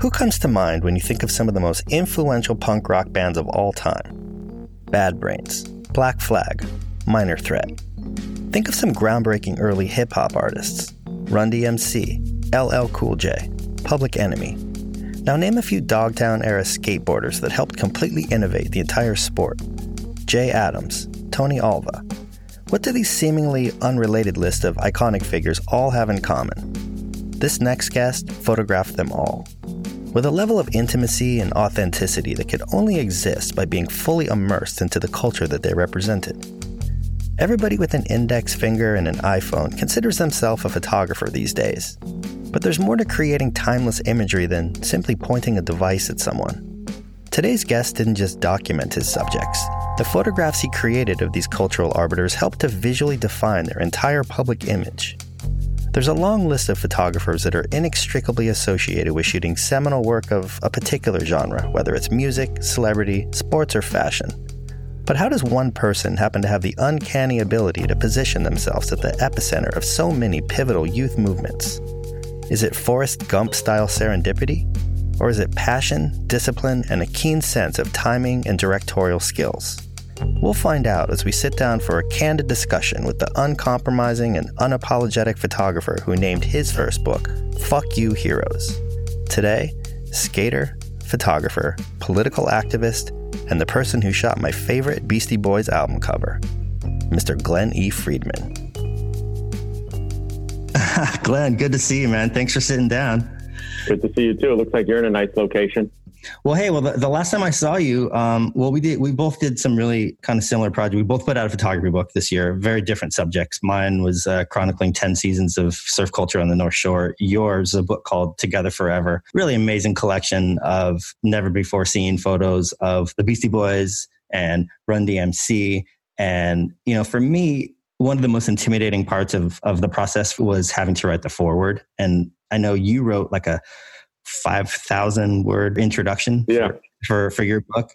Who comes to mind when you think of some of the most influential punk rock bands of all time? Bad Brains, Black Flag, Minor Threat. Think of some groundbreaking early hip hop artists Run DMC, LL Cool J, Public Enemy. Now name a few Dogtown era skateboarders that helped completely innovate the entire sport. Jay Adams, Tony Alva. What do these seemingly unrelated list of iconic figures all have in common? This next guest photographed them all with a level of intimacy and authenticity that could only exist by being fully immersed into the culture that they represented. Everybody with an index finger and an iPhone considers themselves a photographer these days. But there's more to creating timeless imagery than simply pointing a device at someone. Today's guest didn't just document his subjects. The photographs he created of these cultural arbiters helped to visually define their entire public image there's a long list of photographers that are inextricably associated with shooting seminal work of a particular genre, whether it's music, celebrity, sports, or fashion. But how does one person happen to have the uncanny ability to position themselves at the epicenter of so many pivotal youth movements? Is it Forrest Gump style serendipity? Or is it passion, discipline, and a keen sense of timing and directorial skills? We'll find out as we sit down for a candid discussion with the uncompromising and unapologetic photographer who named his first book, Fuck You Heroes. Today, skater, photographer, political activist, and the person who shot my favorite Beastie Boys album cover, Mr. Glen E. Friedman. Glen, good to see you, man. Thanks for sitting down. Good to see you too. It looks like you're in a nice location. Well, hey, well, the, the, last time I saw you, um, well, we did, we both did some really kind of similar project. We both put out a photography book this year, very different subjects. Mine was uh, chronicling 10 seasons of surf culture on the North Shore. Yours, a book called Together Forever. Really amazing collection of never before seen photos of the Beastie Boys and Run DMC. And, you know, for me, one of the most intimidating parts of, of the process was having to write the foreword. And I know you wrote like a, 5,000 word introduction yeah. for, for your book.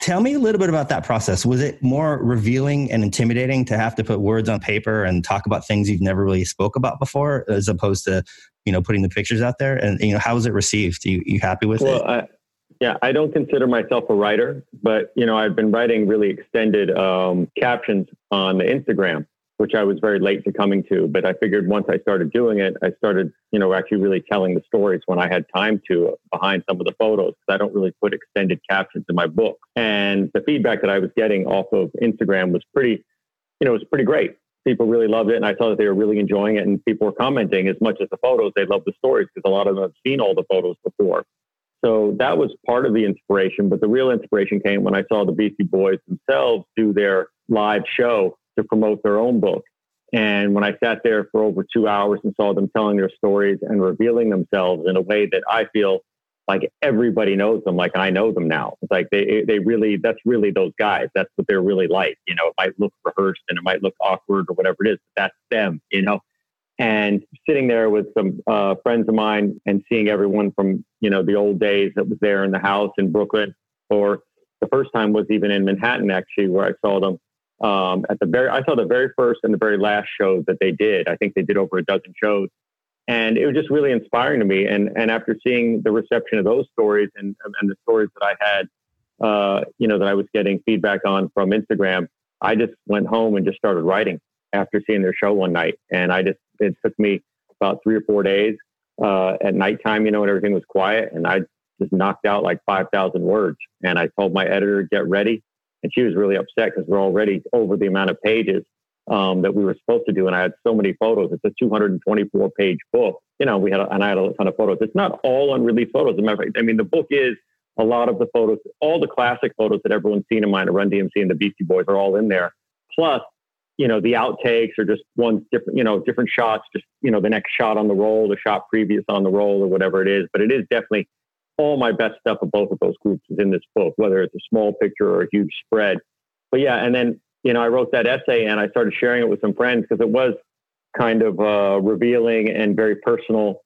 Tell me a little bit about that process. Was it more revealing and intimidating to have to put words on paper and talk about things you've never really spoke about before, as opposed to, you know, putting the pictures out there? And you know, how was it received? Are you, you happy with well, it? I, yeah, I don't consider myself a writer, but you know, I've been writing really extended um, captions on the Instagram which I was very late to coming to. But I figured once I started doing it, I started, you know, actually really telling the stories when I had time to behind some of the photos. I don't really put extended captions in my book. And the feedback that I was getting off of Instagram was pretty, you know, it was pretty great. People really loved it, and I saw that they were really enjoying it. And people were commenting as much as the photos; they loved the stories because a lot of them have seen all the photos before. So that was part of the inspiration. But the real inspiration came when I saw the Beastie Boys themselves do their live show to promote their own book. And when I sat there for over two hours and saw them telling their stories and revealing themselves in a way that I feel like everybody knows them, like I know them now. It's like they they really that's really those guys. That's what they're really like. You know, it might look rehearsed and it might look awkward or whatever it is, but that's them. You know, and sitting there with some uh, friends of mine and seeing everyone from you know the old days that was there in the house in Brooklyn, or the first time was even in Manhattan actually, where I saw them um, at the very, I saw the very first and the very last show that they did. I think they did over a dozen shows, and it was just really inspiring to me. And and after seeing the reception of those stories and and the stories that I had, uh, you know, that I was getting feedback on from Instagram, I just went home and just started writing after seeing their show one night. And I just it took me about three or four days uh, at nighttime, you know, when everything was quiet, and I just knocked out like five thousand words. And I told my editor, "Get ready." And she was really upset because we're already over the amount of pages um, that we were supposed to do, and I had so many photos. It's a 224 page book, you know. We had a, and I had a ton of photos. It's not all unreleased photos. As a matter of fact, I mean, the book is a lot of the photos, all the classic photos that everyone's seen in mine, Run DMC and the Beastie Boys, are all in there. Plus, you know, the outtakes are just one different, you know, different shots, just you know, the next shot on the roll, the shot previous on the roll, or whatever it is. But it is definitely all my best stuff of both of those groups is in this book, whether it's a small picture or a huge spread. But yeah, and then you know I wrote that essay and I started sharing it with some friends because it was kind of revealing and very personal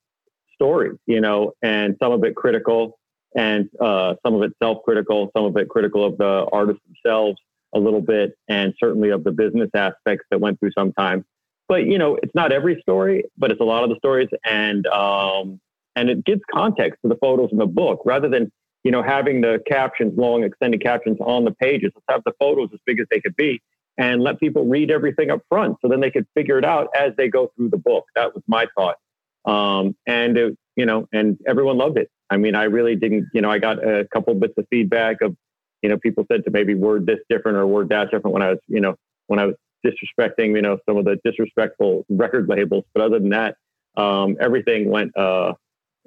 stories, you know, and some of it critical and uh, some of it self-critical, some of it critical of the artists themselves a little bit, and certainly of the business aspects that went through sometimes. But you know, it's not every story, but it's a lot of the stories, and um, and it gives context to the photos in the book rather than you know having the captions, long extended captions on the pages. Let's have the photos as big as they could be, and let people read everything up front, so then they could figure it out as they go through the book. That was my thought, um, and it, you know, and everyone loved it. I mean, I really didn't. You know, I got a couple bits of feedback of you know people said to maybe word this different or word that different when I was you know when I was disrespecting, you know, some of the disrespectful record labels. But other than that, um, everything went, uh,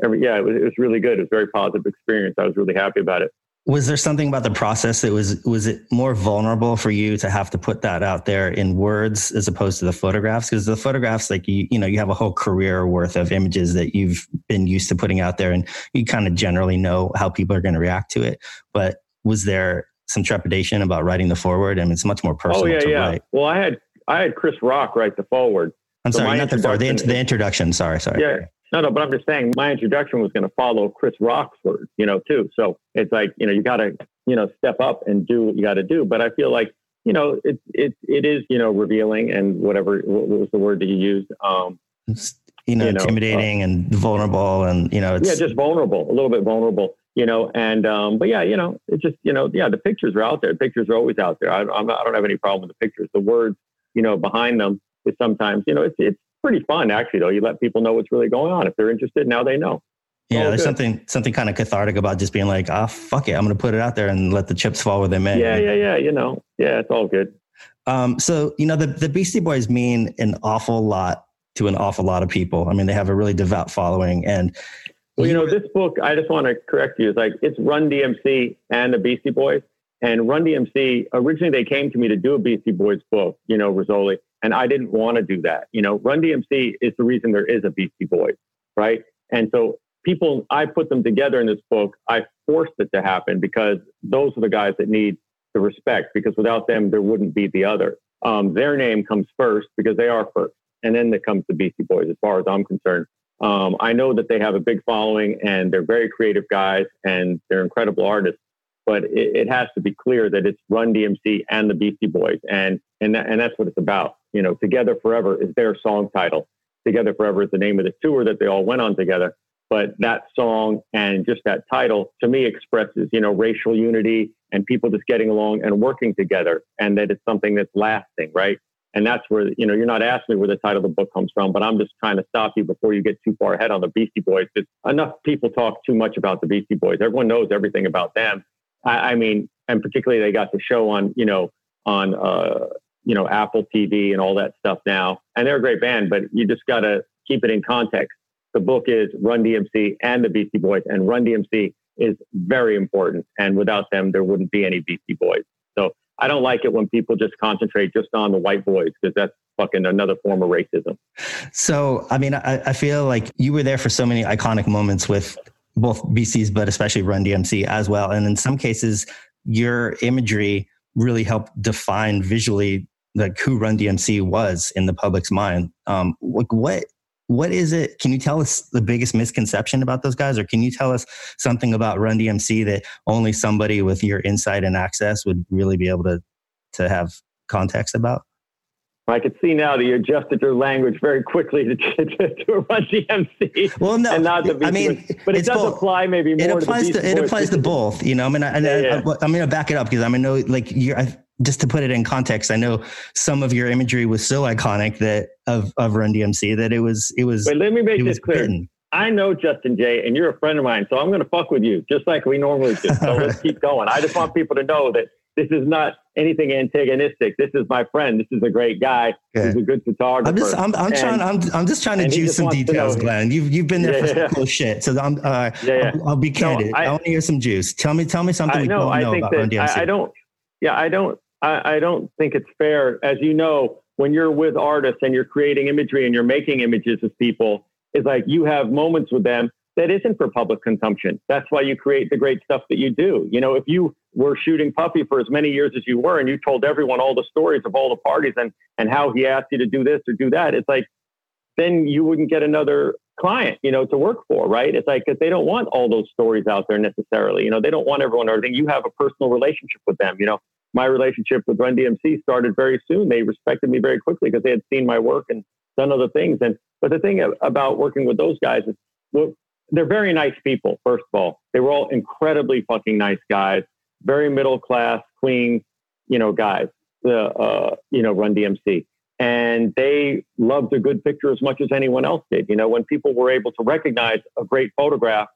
every, yeah, it was, it was really good. It was a very positive experience. I was really happy about it. Was there something about the process that was was it more vulnerable for you to have to put that out there in words as opposed to the photographs? Because the photographs, like you, you know, you have a whole career worth of images that you've been used to putting out there, and you kind of generally know how people are going to react to it. But was there some trepidation about writing the forward? I mean, it's much more oh, personal. Oh yeah, yeah. Write. Well, I had I had Chris Rock write the forward. I'm so sorry, not the forward. The, the introduction. Sorry, sorry. Yeah. No, no, but I'm just saying my introduction was going to follow Chris Rock's words, you know, too. So it's like, you know, you got to, you know, step up and do what you got to do. But I feel like, you know, it, it, it is, you know, revealing and whatever, what was the word that you used? Um, you know, you know intimidating uh, and vulnerable and, you know, it's yeah, just vulnerable, a little bit vulnerable you know, and, um, but yeah, you know, it's just, you know, yeah, the pictures are out there. Pictures are always out there. I, I'm, I don't have any problem with the pictures. The words, you know, behind them is sometimes, you know, it's, it's pretty fun actually, though. You let people know what's really going on. If they're interested, now they know. Yeah, there's good. something something kind of cathartic about just being like, ah, oh, fuck it, I'm going to put it out there and let the chips fall where they may. Yeah, yeah, yeah. You know, yeah, it's all good. Um, so you know, the the Beastie Boys mean an awful lot to an awful lot of people. I mean, they have a really devout following, and well, you know, this book, I just want to correct you. It's like it's Run DMC and the Beastie Boys. And Run DMC, originally they came to me to do a Beastie Boys book, you know, Rizzoli, and I didn't want to do that. You know, Run DMC is the reason there is a Beastie Boys, right? And so people, I put them together in this book. I forced it to happen because those are the guys that need the respect because without them, there wouldn't be the other. Um, their name comes first because they are first. And then there comes the Beastie Boys, as far as I'm concerned. Um, I know that they have a big following and they're very creative guys and they're incredible artists, but it, it, has to be clear that it's Run DMC and the Beastie Boys, and and that, and that's what it's about. You know, Together Forever is their song title. Together Forever is the name of the tour that they all went on together. But that song and just that title to me expresses, you know, racial unity and people just getting along and working together, and that it's something that's lasting, right? And that's where, you know, you're not asking me where the title of the book comes from, but I'm just trying to stop you before you get too far ahead on the Beastie Boys. Because enough people talk too much about the Beastie Boys. Everyone knows everything about them. I, I mean, and particularly they got the show on, you know, on, uh, you know, Apple TV and all that stuff now. And they're a great band, but you just got to keep it in context. The book is Run DMC and the Beastie Boys, and Run DMC is very important. And without them, there wouldn't be any Beastie Boys. So I don't like it when people just concentrate just on the white boys because that's fucking another form of racism. So, I mean, I, I feel like you were there for so many iconic moments with both Beasties, but especially Run DMC as well. And in some cases, your imagery really helped define visually like who Run DMC was in the public's mind. Um, like what what is it? Can you tell us the biggest misconception about those guys, or can you tell us something about Run DMC that only somebody with your insight and access would really be able to to have context about? I could see now that you adjusted your language very quickly to, to, to Run DMC. Well, no, and not the I mean, but it does both. apply maybe more. It applies to, to it applies to both. You know, I mean, I, yeah, yeah. I, am going to back it up because I mean, know like you're. I, just to put it in context, I know some of your imagery was so iconic that of of Run DMC that it was it was. But let me make this clear. Bitten. I know Justin Jay, and you're a friend of mine, so I'm going to fuck with you just like we normally do. So let's keep going. I just want people to know that this is not anything antagonistic. This is my friend. This is a great guy. Okay. He's a good photographer. I'm just, I'm, I'm and, trying, I'm, I'm just trying to juice some details, Glen. You've, you've been there yeah, for some yeah. cool shit. So I'm, uh, yeah. I'll, I'll, be candid. No, I, I, want to hear some juice. Tell me, tell me something I, we no, don't I know about Run DMC. I, I don't, yeah, I don't, I, I don't think it's fair. As you know, when you're with artists and you're creating imagery and you're making images of people, it's like you have moments with them that isn't for public consumption. That's why you create the great stuff that you do. You know, if you were shooting Puffy for as many years as you were and you told everyone all the stories of all the parties and, and how he asked you to do this or do that, it's like, then you wouldn't get another client, you know, to work for, right? It's like, because they don't want all those stories out there necessarily. You know, they don't want everyone or everything. You have a personal relationship with them. You know, my relationship with Run DMC started very soon. They respected me very quickly because they had seen my work and done other things. And but the thing about working with those guys is, well, they're very nice people. First of all, they were all incredibly fucking nice guys, very middle class, clean, you know, guys. The uh, you know, Run DMC, and they loved a good picture as much as anyone else did. You know, when people were able to recognize a great photograph,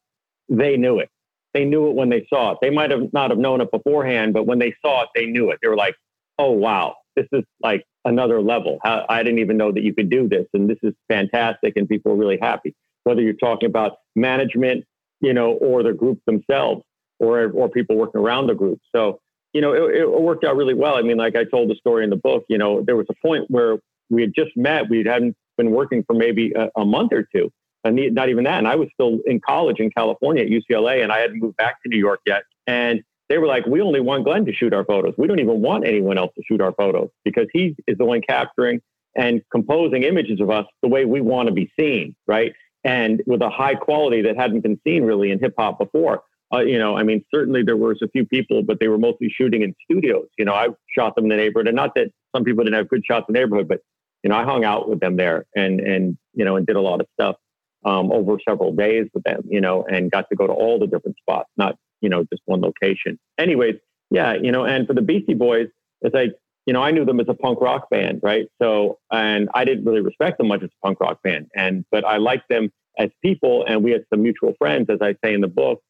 they knew it. They knew it when they saw it. They might have not have known it beforehand, but when they saw it, they knew it. They were like, "Oh wow, this is like another level. I didn't even know that you could do this, and this is fantastic." And people are really happy. Whether you're talking about management, you know, or the group themselves, or or people working around the group. So you know, it, it worked out really well. I mean, like I told the story in the book. You know, there was a point where we had just met. We hadn't been working for maybe a, a month or two, and not even that. And I was still in college in California at UCLA, and I hadn't moved back to New York yet. And they were like, "We only want Glen to shoot our photos. We don't even want anyone else to shoot our photos because he is the one capturing and composing images of us the way we want to be seen, right? And with a high quality that hadn't been seen really in hip hop before." Uh, you know, I mean, certainly there was a few people, but they were mostly shooting in studios. You know, I shot them in the neighborhood, and not that some people didn't have good shots in the neighborhood, but you know, I hung out with them there and and you know, and did a lot of stuff um, over several days with them. You know, and got to go to all the different spots, not you know just one location. Anyways, yeah, you know, and for the Beastie Boys, it's like you know, I knew them as a punk rock band, right? So, and I didn't really respect them much as a punk rock band, and but I liked them as people, and we had some mutual friends, as I say in the book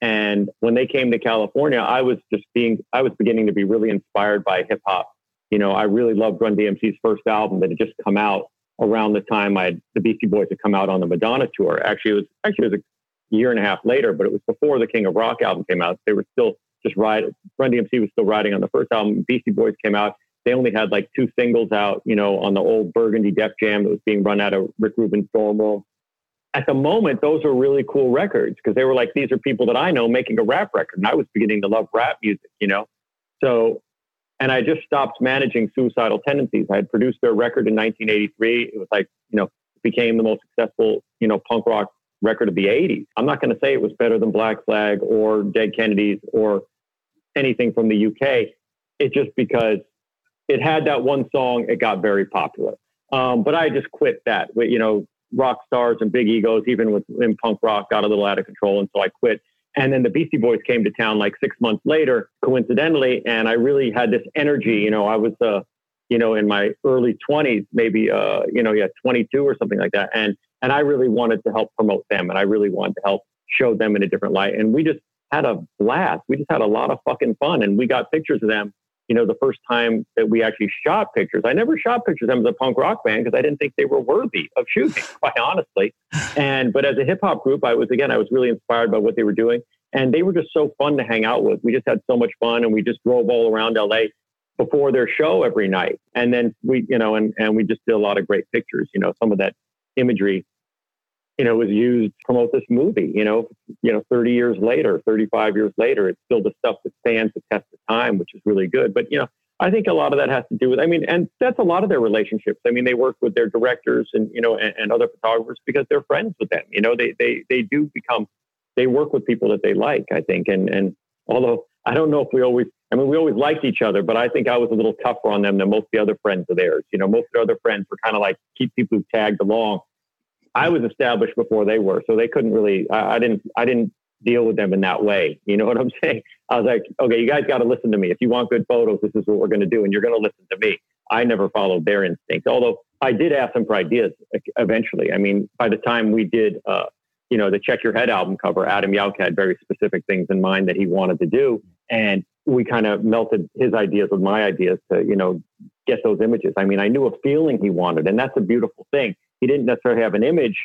and when they came to California, I was just being, I was beginning to be really inspired by hip hop. You know, I really loved Run DMC's first album that had just come out around the time I had the Beastie Boys had come out on the Madonna tour. Actually, it was actually it was a year and a half later, but it was before the King of Rock album came out. They were still just riding. Run DMC was still riding on the first album. Beastie Boys came out. They only had like two singles out, you know, on the old Burgundy Def Jam that was being run out of Rick Rubin's dorm room at the moment, those were really cool records because they were like, these are people that I know making a rap record. And I was beginning to love rap music, you know? So, and I just stopped managing suicidal tendencies. I had produced their record in 1983. It was like, you know, became the most successful, you know, punk rock record of the 80s. I'm not going to say it was better than Black Flag or Dead Kennedys or anything from the UK. It's just because it had that one song, it got very popular. Um, but I just quit that. You know, rock stars and big egos, even with in punk rock, got a little out of control, and so I quit. And then the Beastie Boys came to town like six months later, coincidentally, and I really had this energy. You know, I was, uh, you know, in my early twenties, maybe, uh, you know, yeah, 22 or something like that, and and I really wanted to help promote them, and I really wanted to help show them in a different light. And we just had a blast. We just had a lot of fucking fun, and we got pictures of them you know, the first time that we actually shot pictures. I never shot pictures of them as a punk rock band because I didn't think they were worthy of shooting, quite honestly. And but as a hip hop group, I was again, I was really inspired by what they were doing. And they were just so fun to hang out with. We just had so much fun and we just drove all around LA before their show every night. And then we, you know, and, and we just did a lot of great pictures, you know, some of that imagery you know, was used to promote this movie. You know, you know, 30 years later, 35 years later, it's still the stuff that stands the test of time, which is really good. But you know, I think a lot of that has to do with. I mean, and that's a lot of their relationships. I mean, they work with their directors and you know, and, and other photographers because they're friends with them. You know, they they they do become. They work with people that they like. I think, and and although I don't know if we always. I mean, we always liked each other, but I think I was a little tougher on them than most of the other friends of theirs. You know, most of the other friends were kind of like keep people tagged along I was established before they were, so they couldn't really. I, I, didn't. I didn't deal with them in that way. You know what I'm saying? I was like, okay, you guys got to listen to me. If you want good photos, this is what we're going to do, and you're going to listen to me. I never followed their instincts, although I did ask them for ideas eventually. I mean, by the time we did, uh, you know, the Check Your Head album cover, Adam Yauch had very specific things in mind that he wanted to do, and we kind of melted his ideas with my ideas to, you know, get those images. I mean, I knew a feeling he wanted, and that's a beautiful thing he didn't necessarily have an image.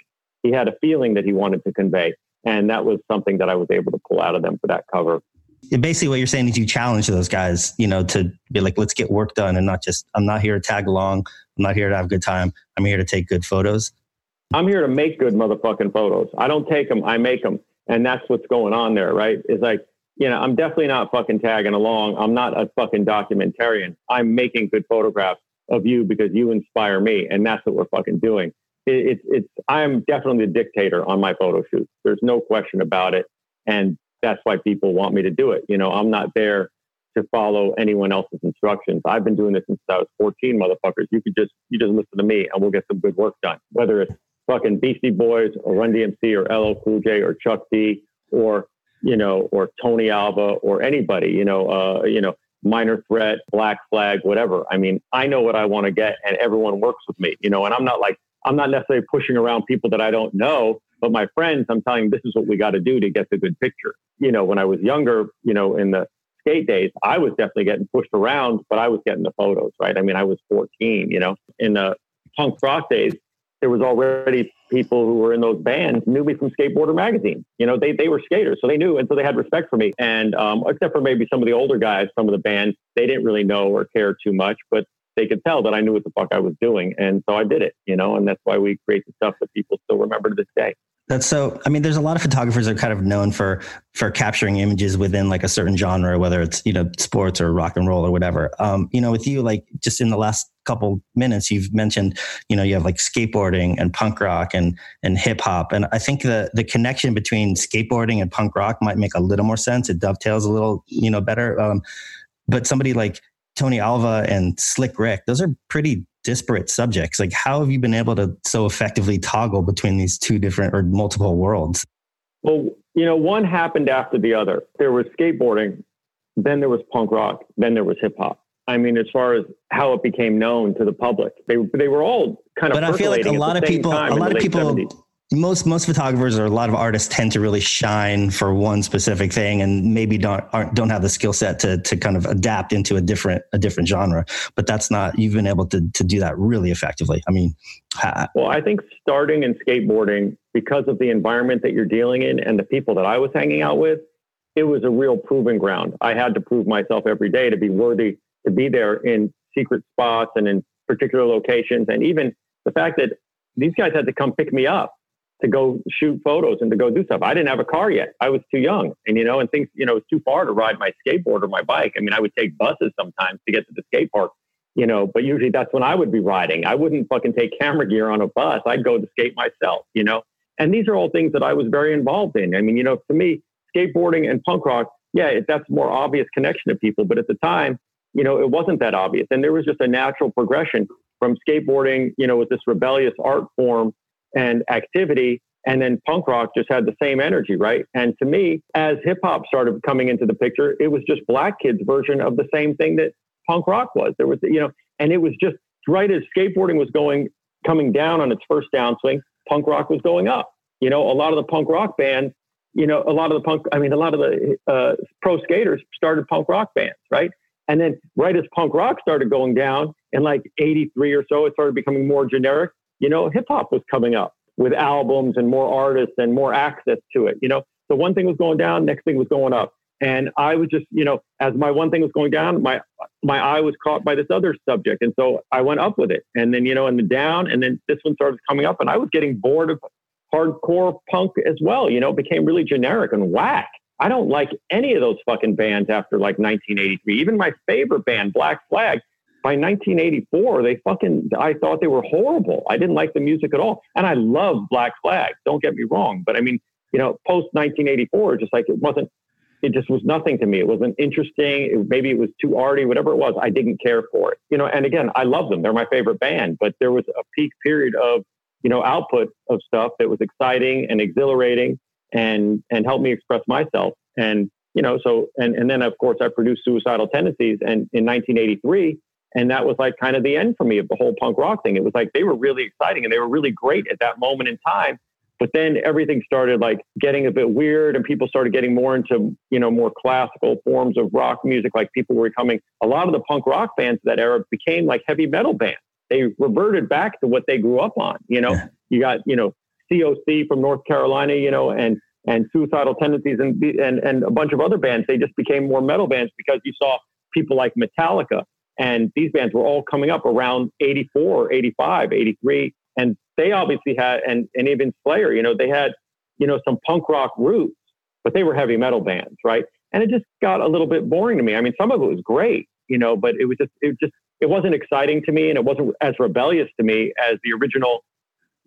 He had a feeling that he wanted to convey. And that was something that I was able to pull out of them for that cover. Basically, what you're saying is you challenge those guys, you know, to be like, let's get work done and not just, I'm not here to tag along. I'm not here to have a good time. I'm here to take good photos. I'm here to make good motherfucking photos. I don't take them, I make them. And that's what's going on there, right? It's like, you know, I'm definitely not fucking tagging along. I'm not a fucking documentarian. I'm making good photographs of you because you inspire me. And that's what we're fucking doing it's it's I'm definitely the dictator on my photo shoots. There's no question about it, and that's why people want me to do it. You know, I'm not there to follow anyone else's instructions. I've been doing this since I was 14, motherfuckers. You could just you just listen to me, and we'll get some good work done. Whether it's fucking Beastie Boys or Run DMC or LL Cool J or Chuck D or you know or Tony Alva or anybody you know uh, you know Minor Threat, Black Flag, whatever. I mean, I know what I want to get, and everyone works with me, you know. And I'm not like I'm not necessarily pushing around people that I don't know, but my friends, I'm telling them this is what we got to do to get the good picture. You know, when I was younger, you know, in the skate days, I was definitely getting pushed around, but I was getting the photos, right? I mean, I was 14, you know, in the punk rock days, there was already people who were in those bands knew me from Skateboarder magazine. You know, they, they were skaters, so they knew, and so they had respect for me. And um, except for maybe some of the older guys, some of the bands, they didn't really know or care too much, but they could tell that I knew what the fuck I was doing. And so I did it, you know, and that's why we create the stuff that people still remember to this day. That's so. I mean, there's a lot of photographers that are kind of known for for capturing images within like a certain genre, whether it's you know sports or rock and roll or whatever. Um, you know, with you, like just in the last couple minutes, you've mentioned, you know, you have like skateboarding and punk rock and and hip hop, and I think the the connection between skateboarding and punk rock might make a little more sense. It dovetails a little, you know, better. Um, but somebody like Tony Alva and Slick Rick, those are pretty disparate subjects. Like, how have you been able to so effectively toggle between these two different or multiple worlds? Well, you know, one happened after the other. There was skateboarding, then there was punk rock, then there was hip hop. I mean, as far as how it became known to the public, they they were all kind of. But I feel like a lot of people, a lot of people 70s most most photographers or a lot of artists tend to really shine for one specific thing and maybe don't don't have the skill set to to kind of adapt into a different a different genre. But that's not you've been able to to do that really effectively. I mean well i think starting in skateboarding because of the environment that you're dealing in and the people that i was hanging out with it was a real proving ground. I had to prove myself every day to be worthy to be there in secret spots and in particular locations. And even the fact that these guys had to come pick me up to go shoot photos and to go do stuff. I didn't have a car yet. I was too young. And, you know, and things, you know, it's too far to ride my skateboard or my bike. I mean, I would take buses sometimes to get to the skate park, you know, but usually that's when I would be riding. I wouldn't fucking take camera gear on a bus. I'd go to skate myself, you know, and these are all things that I was very involved in. I mean, you know, to me, skateboarding and punk rock, yeah, that's more obvious connection to people. But at the time, you know, it wasn't that obvious. And there was just a natural progression from skateboarding, you know, with this rebellious art form and activity. And then punk rock just had the same energy, right? And to me, as hip hop started coming into the picture, it was just black kids' version of the same thing that punk rock was. There was, you know, and it was just right as skateboarding was going, coming down on its first downswing, punk rock was going up. You know, a lot of the punk rock bands, you know, a lot of the punk, I mean, a lot of the uh, pro skaters started punk rock bands, right? And then right as punk rock started going down in like 83 or so, it started becoming more generic you know, hip hop was coming up with albums and more artists and more access to it. You know, so one thing was going down, next thing was going up. And I was just, you know, as my one thing was going down, my my eye was caught by this other subject, and so I went up with it. And then, you know, and the down, and then this one started coming up, and I was getting bored of hardcore punk as well. You know, it became really generic and whack. I don't like any of those fucking bands after like 1983. Even my favorite band, Black Flag, by 1984, they fucking, I thought they were horrible. I didn't like the music at all. And I love Black Flag. Don't get me wrong. But I mean, you know, post 1984, just like it wasn't, it just was nothing to me. It wasn't interesting. It, maybe it was too arty, whatever it was. I didn't care for it. You know, and again, I love them. They're my favorite band. But there was a peak period of, you know, output of stuff that was exciting and exhilarating and and helped me express myself. And you know, so and and then of course I produced Suicidal Tendencies, and in 1983 and that was like kind of the end for me of the whole punk rock thing. It was like they were really exciting and they were really great at that moment in time. But then everything started like getting a bit weird and people started getting more into, you know, more classical forms of rock music. Like people were coming, a lot of the punk rock bands of that era became like heavy metal bands. They reverted back to what they grew up on. You know, yeah. you got, you know, COC from North Carolina, you know, and, and suicidal tendencies and, and, and a bunch of other bands. They just became more metal bands because you saw people like Metallica and these bands were all coming up around 84, 85, 83. And they obviously had, and, and even Slayer, you know, they had, you know, some punk rock roots, but they were heavy metal bands, right? And it just got a little bit boring to me. I mean, some of it was great, you know, but it was just, it just, it wasn't exciting to me and it wasn't as rebellious to me as the original,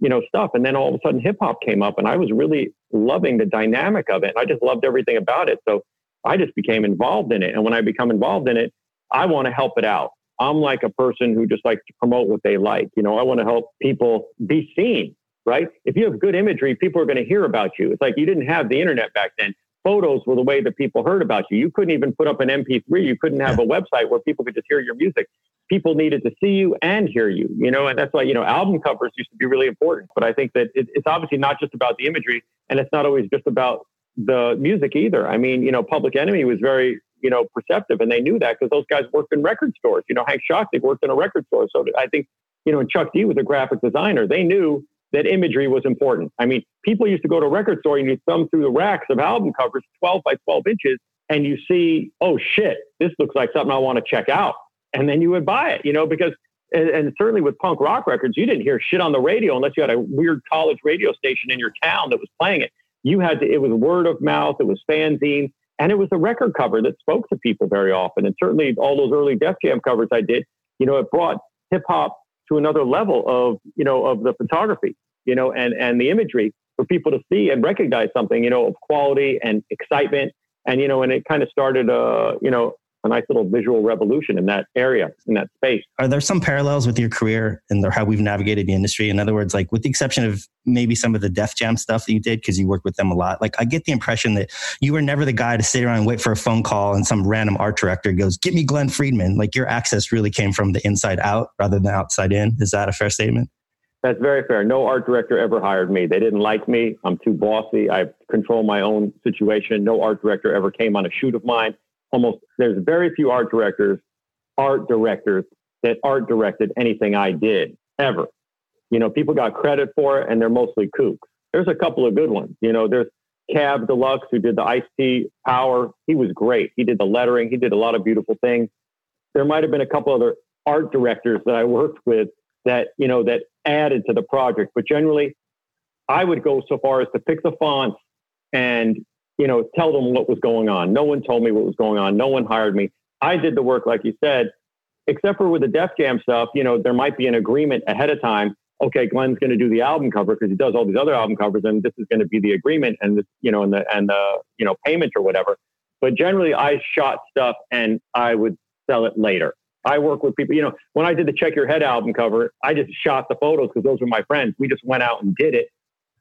you know, stuff. And then all of a sudden hip hop came up and I was really loving the dynamic of it. I just loved everything about it. So I just became involved in it. And when I become involved in it, I want to help it out. I'm like a person who just likes to promote what they like. You know, I want to help people be seen, right? If you have good imagery, people are going to hear about you. It's like you didn't have the internet back then. Photos were the way that people heard about you. You couldn't even put up an MP3. You couldn't have a website where people could just hear your music. People needed to see you and hear you, you know, and that's why, you know, album covers used to be really important. But I think that it, it's obviously not just about the imagery and it's not always just about the music either. I mean, you know, Public Enemy was very, you know, perceptive and they knew that because those guys worked in record stores. You know, Hank Shocklee worked in a record store. So I think, you know, Chuck D was a graphic designer. They knew that imagery was important. I mean, people used to go to a record store and you thumb through the racks of album covers, 12 by 12 inches, and you see, oh shit, this looks like something I want to check out. And then you would buy it, you know, because, and, and certainly with punk rock records, you didn't hear shit on the radio unless you had a weird college radio station in your town that was playing it. You had to, it was word of mouth, it was fanzine, and it was a record cover that spoke to people very often. And certainly all those early Def Jam covers I did, you know, it brought hip hop to another level of, you know, of the photography, you know, and, and the imagery for people to see and recognize something, you know, of quality and excitement. And, you know, and it kind of started, uh, you know, a nice little visual revolution in that area, in that space. Are there some parallels with your career and how we've navigated the industry? In other words, like with the exception of maybe some of the Def Jam stuff that you did because you worked with them a lot, like I get the impression that you were never the guy to sit around and wait for a phone call and some random art director goes, "Get me Glen Friedman." Like your access really came from the inside out rather than outside in. Is that a fair statement? That's very fair. No art director ever hired me. They didn't like me. I'm too bossy. I control my own situation. No art director ever came on a shoot of mine almost there's very few art directors, art directors that art directed anything I did ever. You know, people got credit for it and they're mostly kooks. There's a couple of good ones. You know, there's Cab Deluxe who did the Ice T Power. He was great. He did the lettering. He did a lot of beautiful things. There might have been a couple other art directors that I worked with that, you know, that added to the project. But generally, I would go so far as to pick the fonts and you know, tell them what was going on. No one told me what was going on. No one hired me. I did the work, like you said, except for with the Def Jam stuff, you know, there might be an agreement ahead of time. Okay, Glen's going to do the album cover because he does all these other album covers, and this is going to be the agreement and this, you know, and the and the you know payment or whatever. But generally, I shot stuff and I would sell it later. I work with people. You know, when I did the Check Your Head album cover, I just shot the photos because those were my friends. We just went out and did it,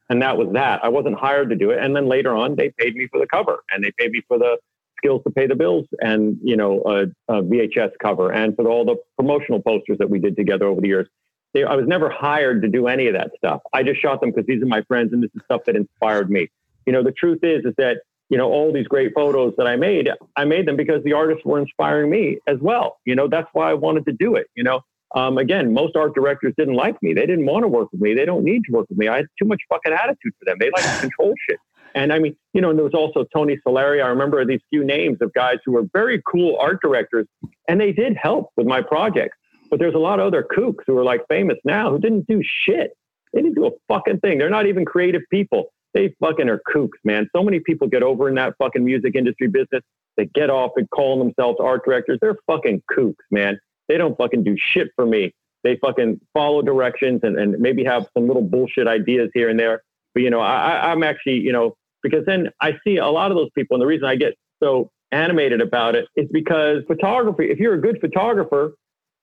and that was that. I wasn't hired to do it. And then later on, they paid me for the cover and they paid me for the skills to pay the bills and, you know, a, a VHS cover and for all the promotional posters that we did together over the years. They, I was never hired to do any of that stuff. I just shot them because these are my friends and this is stuff that inspired me. You know, the truth is, is that, you know, all these great photos that I made, I made them because the artists were inspiring me as well. You know, that's why I wanted to do it. You know, um, again, most art directors didn't like me. They didn't want to work with me. They don't need to work with me. I had too much fucking attitude for them. They like to control shit. And I mean, you know, and there was also Tony Solari. I remember these few names of guys who were very cool art directors, and they did help with my projects. But there's a lot of other kooks who are like famous now who didn't do shit. They didn't do a fucking thing. They're not even creative people. They fucking are kooks, man. So many people get over in that fucking music industry business. They get off and call themselves art directors. They're fucking kooks, man. They don't fucking do shit for me. They fucking follow directions and, and maybe have some little bullshit ideas here and there. But, you know, I, I'm actually, you know, because then I see a lot of those people. And the reason I get so animated about it is because photography, if you're a good photographer,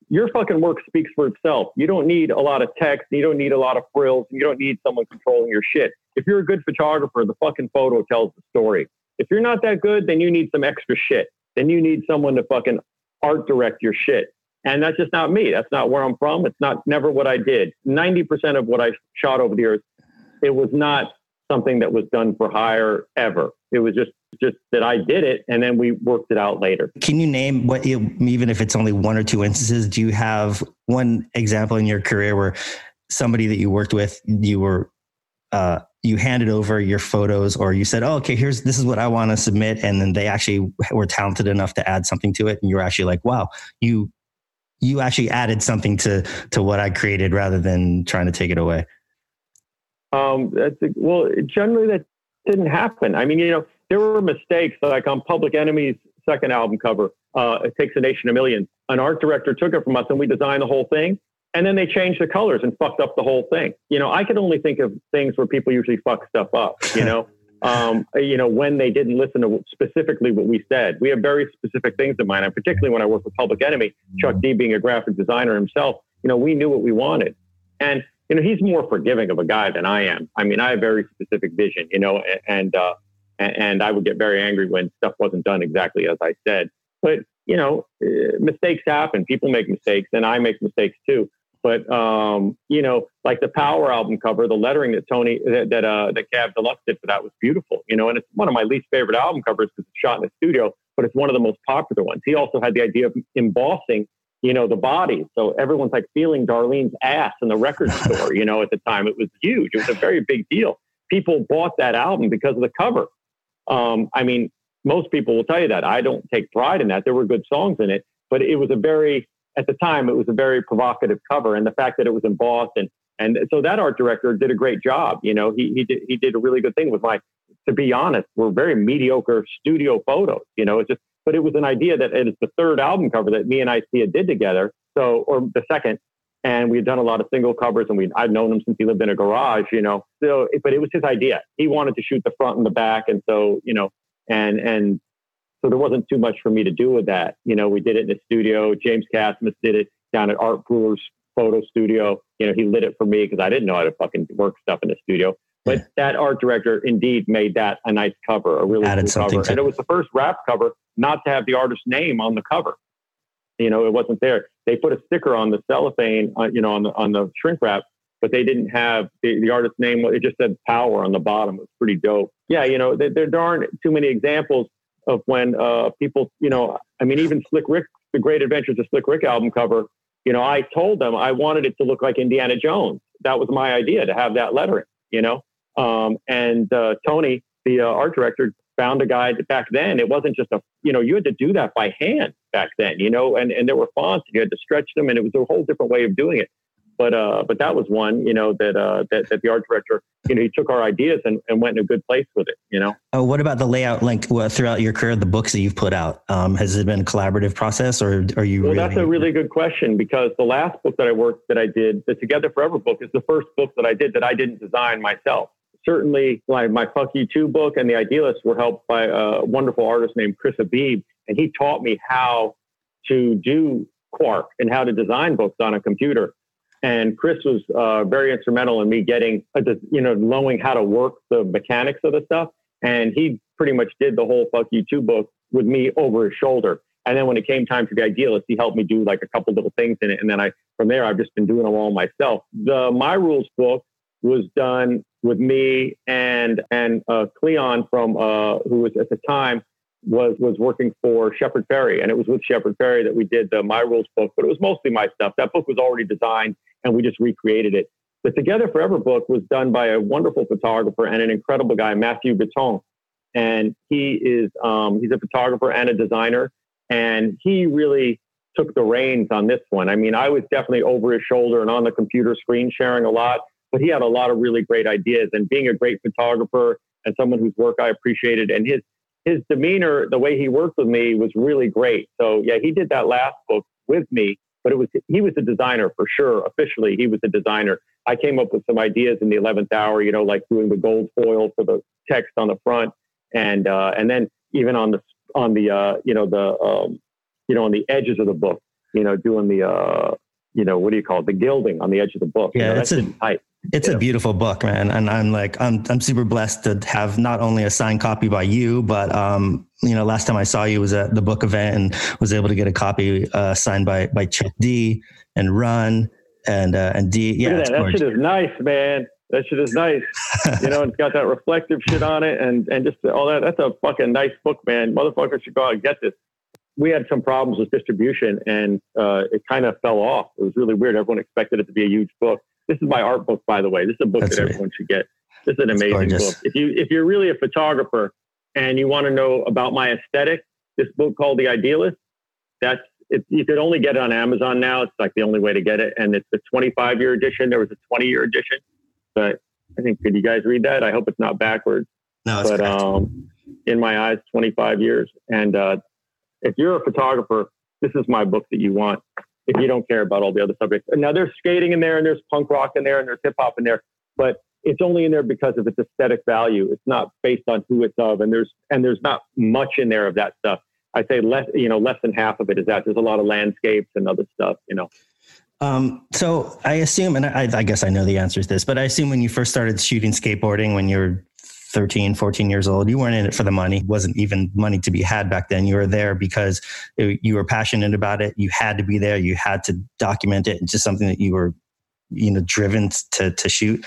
your fucking work speaks for itself. You don't need a lot of text. You don't need a lot of frills. You don't need someone controlling your shit. If you're a good photographer, the fucking photo tells the story. If you're not that good, then you need some extra shit. Then you need someone to fucking art direct your shit. And that's just not me. That's not where I'm from. It's not never what I did. 90% of what I shot over the years, it was not something that was done for hire ever. It was just just that I did it and then we worked it out later. Can you name what even if it's only one or two instances, do you have one example in your career where somebody that you worked with, you were uh, you handed over your photos or you said, oh, okay, here's, this is what I want to submit. And then they actually were talented enough to add something to it. And you're actually like, wow, you you actually added something to to what I created rather than trying to take it away. Um, that's a, well, generally that didn't happen. I mean, you know, there were mistakes like on Public Enemy's second album cover. Uh, it takes a nation of millions. An art director took it from us, and we designed the whole thing. And then they changed the colors and fucked up the whole thing. You know, I could only think of things where people usually fuck stuff up. You know, um, you know, when they didn't listen to specifically what we said. We have very specific things in mind, and particularly when I work with Public Enemy, Chuck D being a graphic designer himself, you know, we knew what we wanted. And, you know, he's more forgiving of a guy than I am. I mean, I have very specific vision, you know, and, uh, and I would get very angry when stuff wasn't done exactly as I said. But, you know, uh, mistakes happen. People make mistakes and I make mistakes too. But, um, you know, like the Power album cover, the lettering that Tony, that, that, uh, that Cab Deluxe did for that was beautiful, you know, and it's one of my least favorite album covers because it's shot in the studio, but it's one of the most popular ones. He also had the idea of embossing you know, the body. So everyone's like feeling Darlene's ass in the record store, you know, at the time. It was huge. It was a very big deal. People bought that album because of the cover. Um, I mean, most people will tell you that. I don't take pride in that. There were good songs in it, but it was a very, at the time, it was a very provocative cover. And the fact that it was embossed and, and so that art director did a great job. You know, he, he did, he did a really good thing with my, to be honest, were very mediocre studio photos. You know, it's just, but it was an idea that it is the third album cover that me and Ice T did together. So, or the second, and we had done a lot of single covers, and we I'd known him since he lived in a garage, you know. So, but it was his idea. He wanted to shoot the front and the back, and so you know, and and so there wasn't too much for me to do with that. You know, we did it in the studio. James Cassimus did it down at Art Brewer's photo studio. You know, he lit it for me because I didn't know how to fucking work stuff in the studio. But yeah. that art director indeed made that a nice cover, a really Added cool cover. And it was the first rap cover not to have the artist's name on the cover. You know, it wasn't there. They put a sticker on the cellophane, uh, you know, on the on the shrink wrap, but they didn't have the, the artist's name. It just said Power on the bottom. It was pretty dope. Yeah, you know, there, there aren't too many examples of when uh, people, you know, I mean, even Slick Rick, the Great Adventures of Slick Rick album cover. You know, I told them I wanted it to look like Indiana Jones. That was my idea to have that lettering. You know, um, and uh, Tony, the uh, art director, found a guy that back then. It wasn't just a, you know, you had to do that by hand back then, you know, and, and there were fonts, you had to stretch them, and it was a whole different way of doing it. But uh, but that was one, you know, that uh, that that the art director, you know, he took our ideas and, and went in a good place with it, you know. Oh, what about the layout? Like well, throughout your career, the books that you've put out, um, has it been a collaborative process, or are you? Well, really... that's a really good question because the last book that I worked that I did, the Together Forever book, is the first book that I did that I didn't design myself certainly my, my Fuck You 2 book and The Idealists were helped by a wonderful artist named Chris Habib. And he taught me how to do Quark and how to design books on a computer. And Chris was uh, very instrumental in me getting, a, you know, knowing how to work the mechanics of the stuff. And he pretty much did the whole Fuck You 2 book with me over his shoulder. And then when it came time for the idealist, he helped me do like a couple little things in it. And then I, from there, I've just been doing them all myself. The My Rules book was done with me and and uh, Cleon from uh, who was at the time was was working for Shepard Fairey, and it was with Shepard Fairey that we did the My Rules book. But it was mostly my stuff. That book was already designed, and we just recreated it. The Together Forever book was done by a wonderful photographer and an incredible guy, Matthew Bitton, and he is um, he's a photographer and a designer, and he really took the reins on this one. I mean, I was definitely over his shoulder and on the computer screen sharing a lot but he had a lot of really great ideas. And being a great photographer and someone whose work I appreciated, and his his demeanor, the way he worked with me, was really great. So yeah, he did that last book with me, but it was he was a designer for sure. Officially, he was a designer. I came up with some ideas in the eleventh hour, you know, like doing the gold foil for the text on the front, and uh, and then even on the on the uh, you know the um, you know on the edges of the book, you know, doing the uh, you know what do you call it, the gilding on the edge of the book. Yeah, you know, that's, that's a, tight. It's yeah. a beautiful book, man, and I'm like I'm I'm super blessed to have not only a signed copy by you, but um, you know, last time I saw you was at the book event and was able to get a copy uh, signed by by Chuck D and Run and uh, and D. Yeah, that. that shit is nice, man. That shit is nice. you know, it's got that reflective shit on it, and and just all that. That's a fucking nice book, man. Motherfuckers should go out and get this. We had some problems with distribution, and uh, it kind of fell off. It was really weird. Everyone expected it to be a huge book this is my art book, by the way. This is a book That's that everyone should get. This is an amazing book. If you if you're really a photographer and you want to know about my aesthetic, this book called The Idealist. That's it, you could only get it on Amazon now. It's like the only way to get it, and it's a 25 year edition. There was a 20 year edition, but I think could you guys read that? I hope it's not backwards. No, it's but um, in my eyes, 25 years. And uh, if you're a photographer, this is my book that you want if you don't care about all the other subjects. And now there's skating in there and there's punk rock in there and there's hip hop in there, but it's only in there because of its aesthetic value. It's not based on who it's of. And there's, and there's not much in there of that stuff. I say less, you know, less than half of it is that there's a lot of landscapes and other stuff, you know. Um, so I assume, and I, I guess I know the answer to this, but I assume when you first started shooting skateboarding when you were 13, 14 years old, you weren't in it for the money. It wasn't even money to be had back then. You were there because it, you were passionate about it. You had to be there. You had to document it. Just something that you were, you know, driven to, to shoot.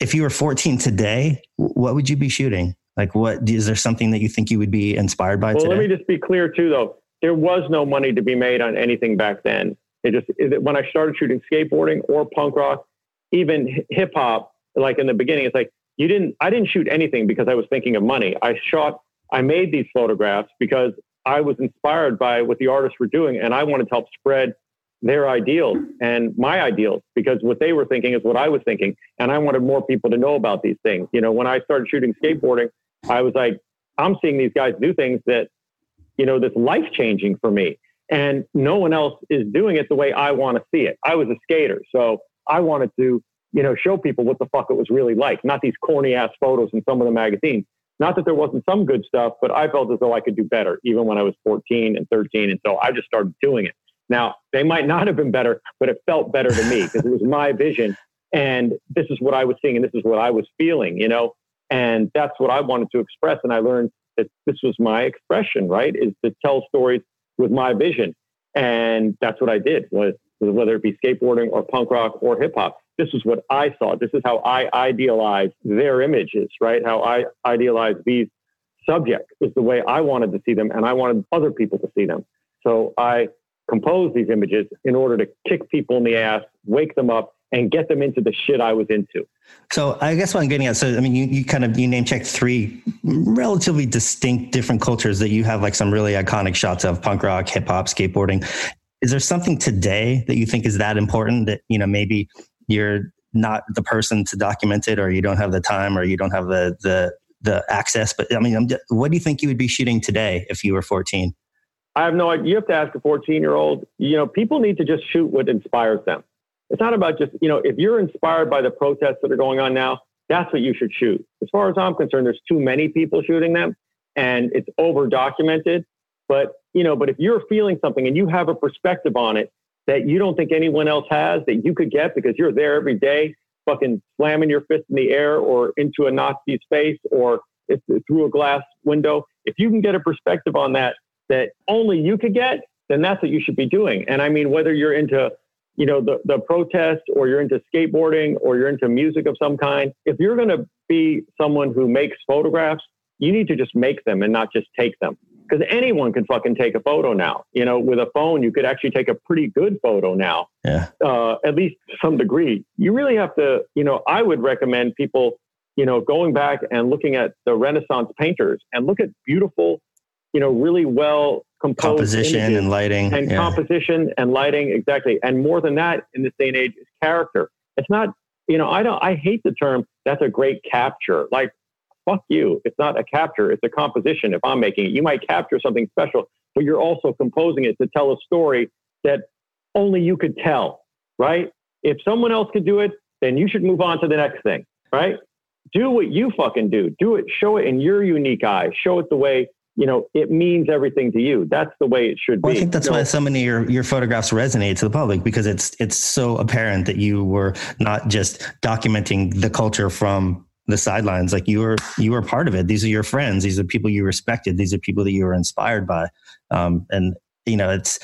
If you were 14 today, what would you be shooting? Like, what is there something that you think you would be inspired by? Well, today? let me just be clear too, though. There was no money to be made on anything back then. It just it, when I started shooting skateboarding or punk rock, even hip hop, like in the beginning, it's like you didn't. I didn't shoot anything because I was thinking of money. I shot. I made these photographs because I was inspired by what the artists were doing, and I wanted to help spread their ideals and my ideals because what they were thinking is what I was thinking, and I wanted more people to know about these things. You know, when I started shooting skateboarding, I was like, I'm seeing these guys do things that, you know, that's life changing for me and no one else is doing it the way I want to see it. I was a skater, so I wanted to, you know, show people what the fuck it was really like, not these corny ass photos in some of the magazines. Not that there wasn't some good stuff, but I felt as though I could do better, even when I was 14 and 13. And so I just started doing it. Now, they might not have been better, but it felt better to me because it was my vision. And this is what I was seeing and this is what I was feeling, you know? And that's what I wanted to express. And I learned that this was my expression, right? Is to tell stories with my vision. And that's what I did was, whether it be skateboarding or punk rock or hip hop. This is what I saw. This is how I idealized their images, right? How I idealized these subjects is the way I wanted to see them and I wanted other people to see them. So I composed these images in order to kick people in the ass, wake them up, and get them into the shit I was into. So I guess what I'm getting at, so I mean, you, you kind of you name checked three relatively distinct different cultures that you have like some really iconic shots of punk rock, hip hop, skateboarding. Is there something today that you think is that important that you know maybe you're not the person to document it, or you don't have the time, or you don't have the the the access? But I mean, what do you think you would be shooting today if you were 14? I have no idea. You have to ask a 14 year old. You know, people need to just shoot what inspires them. It's not about just, you know, if you're inspired by the protests that are going on now, that's what you should shoot. As far as I'm concerned, there's too many people shooting them and it's over documented. But, you know, but if you're feeling something and you have a perspective on it that you don't think anyone else has that you could get because you're there every day, fucking slamming your fist in the air or into a Nazi's face or through a glass window, if you can get a perspective on that that only you could get, then that's what you should be doing. And I mean, whether you're into you know, the, the protest or you're into skateboarding or you're into music of some kind, if you're going to be someone who makes photographs, you need to just make them and not just take them. Because anyone can fucking take a photo now. You know, with a phone, you could actually take a pretty good photo now. Yeah. Uh, at least some degree. You really have to, you know, I would recommend people, you know, going back and looking at the Renaissance painters and look at beautiful, you know, really well composition and lighting and yeah. composition and lighting exactly and more than that in this day and age is character it's not you know i don't i hate the term that's a great capture like fuck you. It's not a capture it's a composition. If i'm making it you might capture something special but you're also composing it to tell a story that only you could tell right? If someone else could do it then you should move on to the next thing right? Do what you fucking do. Do it show it in your unique eye show it the way you know, it means everything to you. That's the way it should well, be. I think that's you why know, so many of your, your photographs resonate to the public because it's it's so apparent that you were not just documenting the culture from the sidelines. Like you were you were part of it. These are your friends. These are people you respected. These are people that you were inspired by. Um, and you know, it's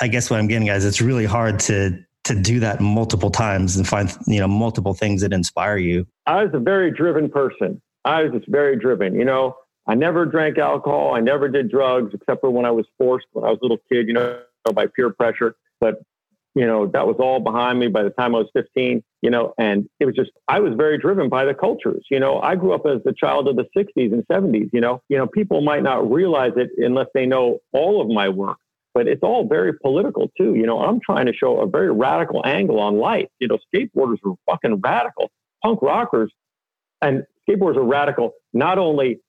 I guess what I'm getting is it's really hard to to do that multiple times and find you know multiple things that inspire you. I was a very driven person. I was just very driven. You know, I never drank alcohol. I never did drugs except for when I was forced when I was a little kid, you know, by peer pressure. But, you know, that was all behind me by the time I was 15, you know, and it was just, I was very driven by the cultures. You know, I grew up as the child of the 60s and 70s, you know, you know, people might not realize it unless they know all of my work, but it's all very political too. You know, I'm trying to show a very radical angle on life. You know, skateboarders were fucking radical. Punk rockers and skateboarders are radical, not only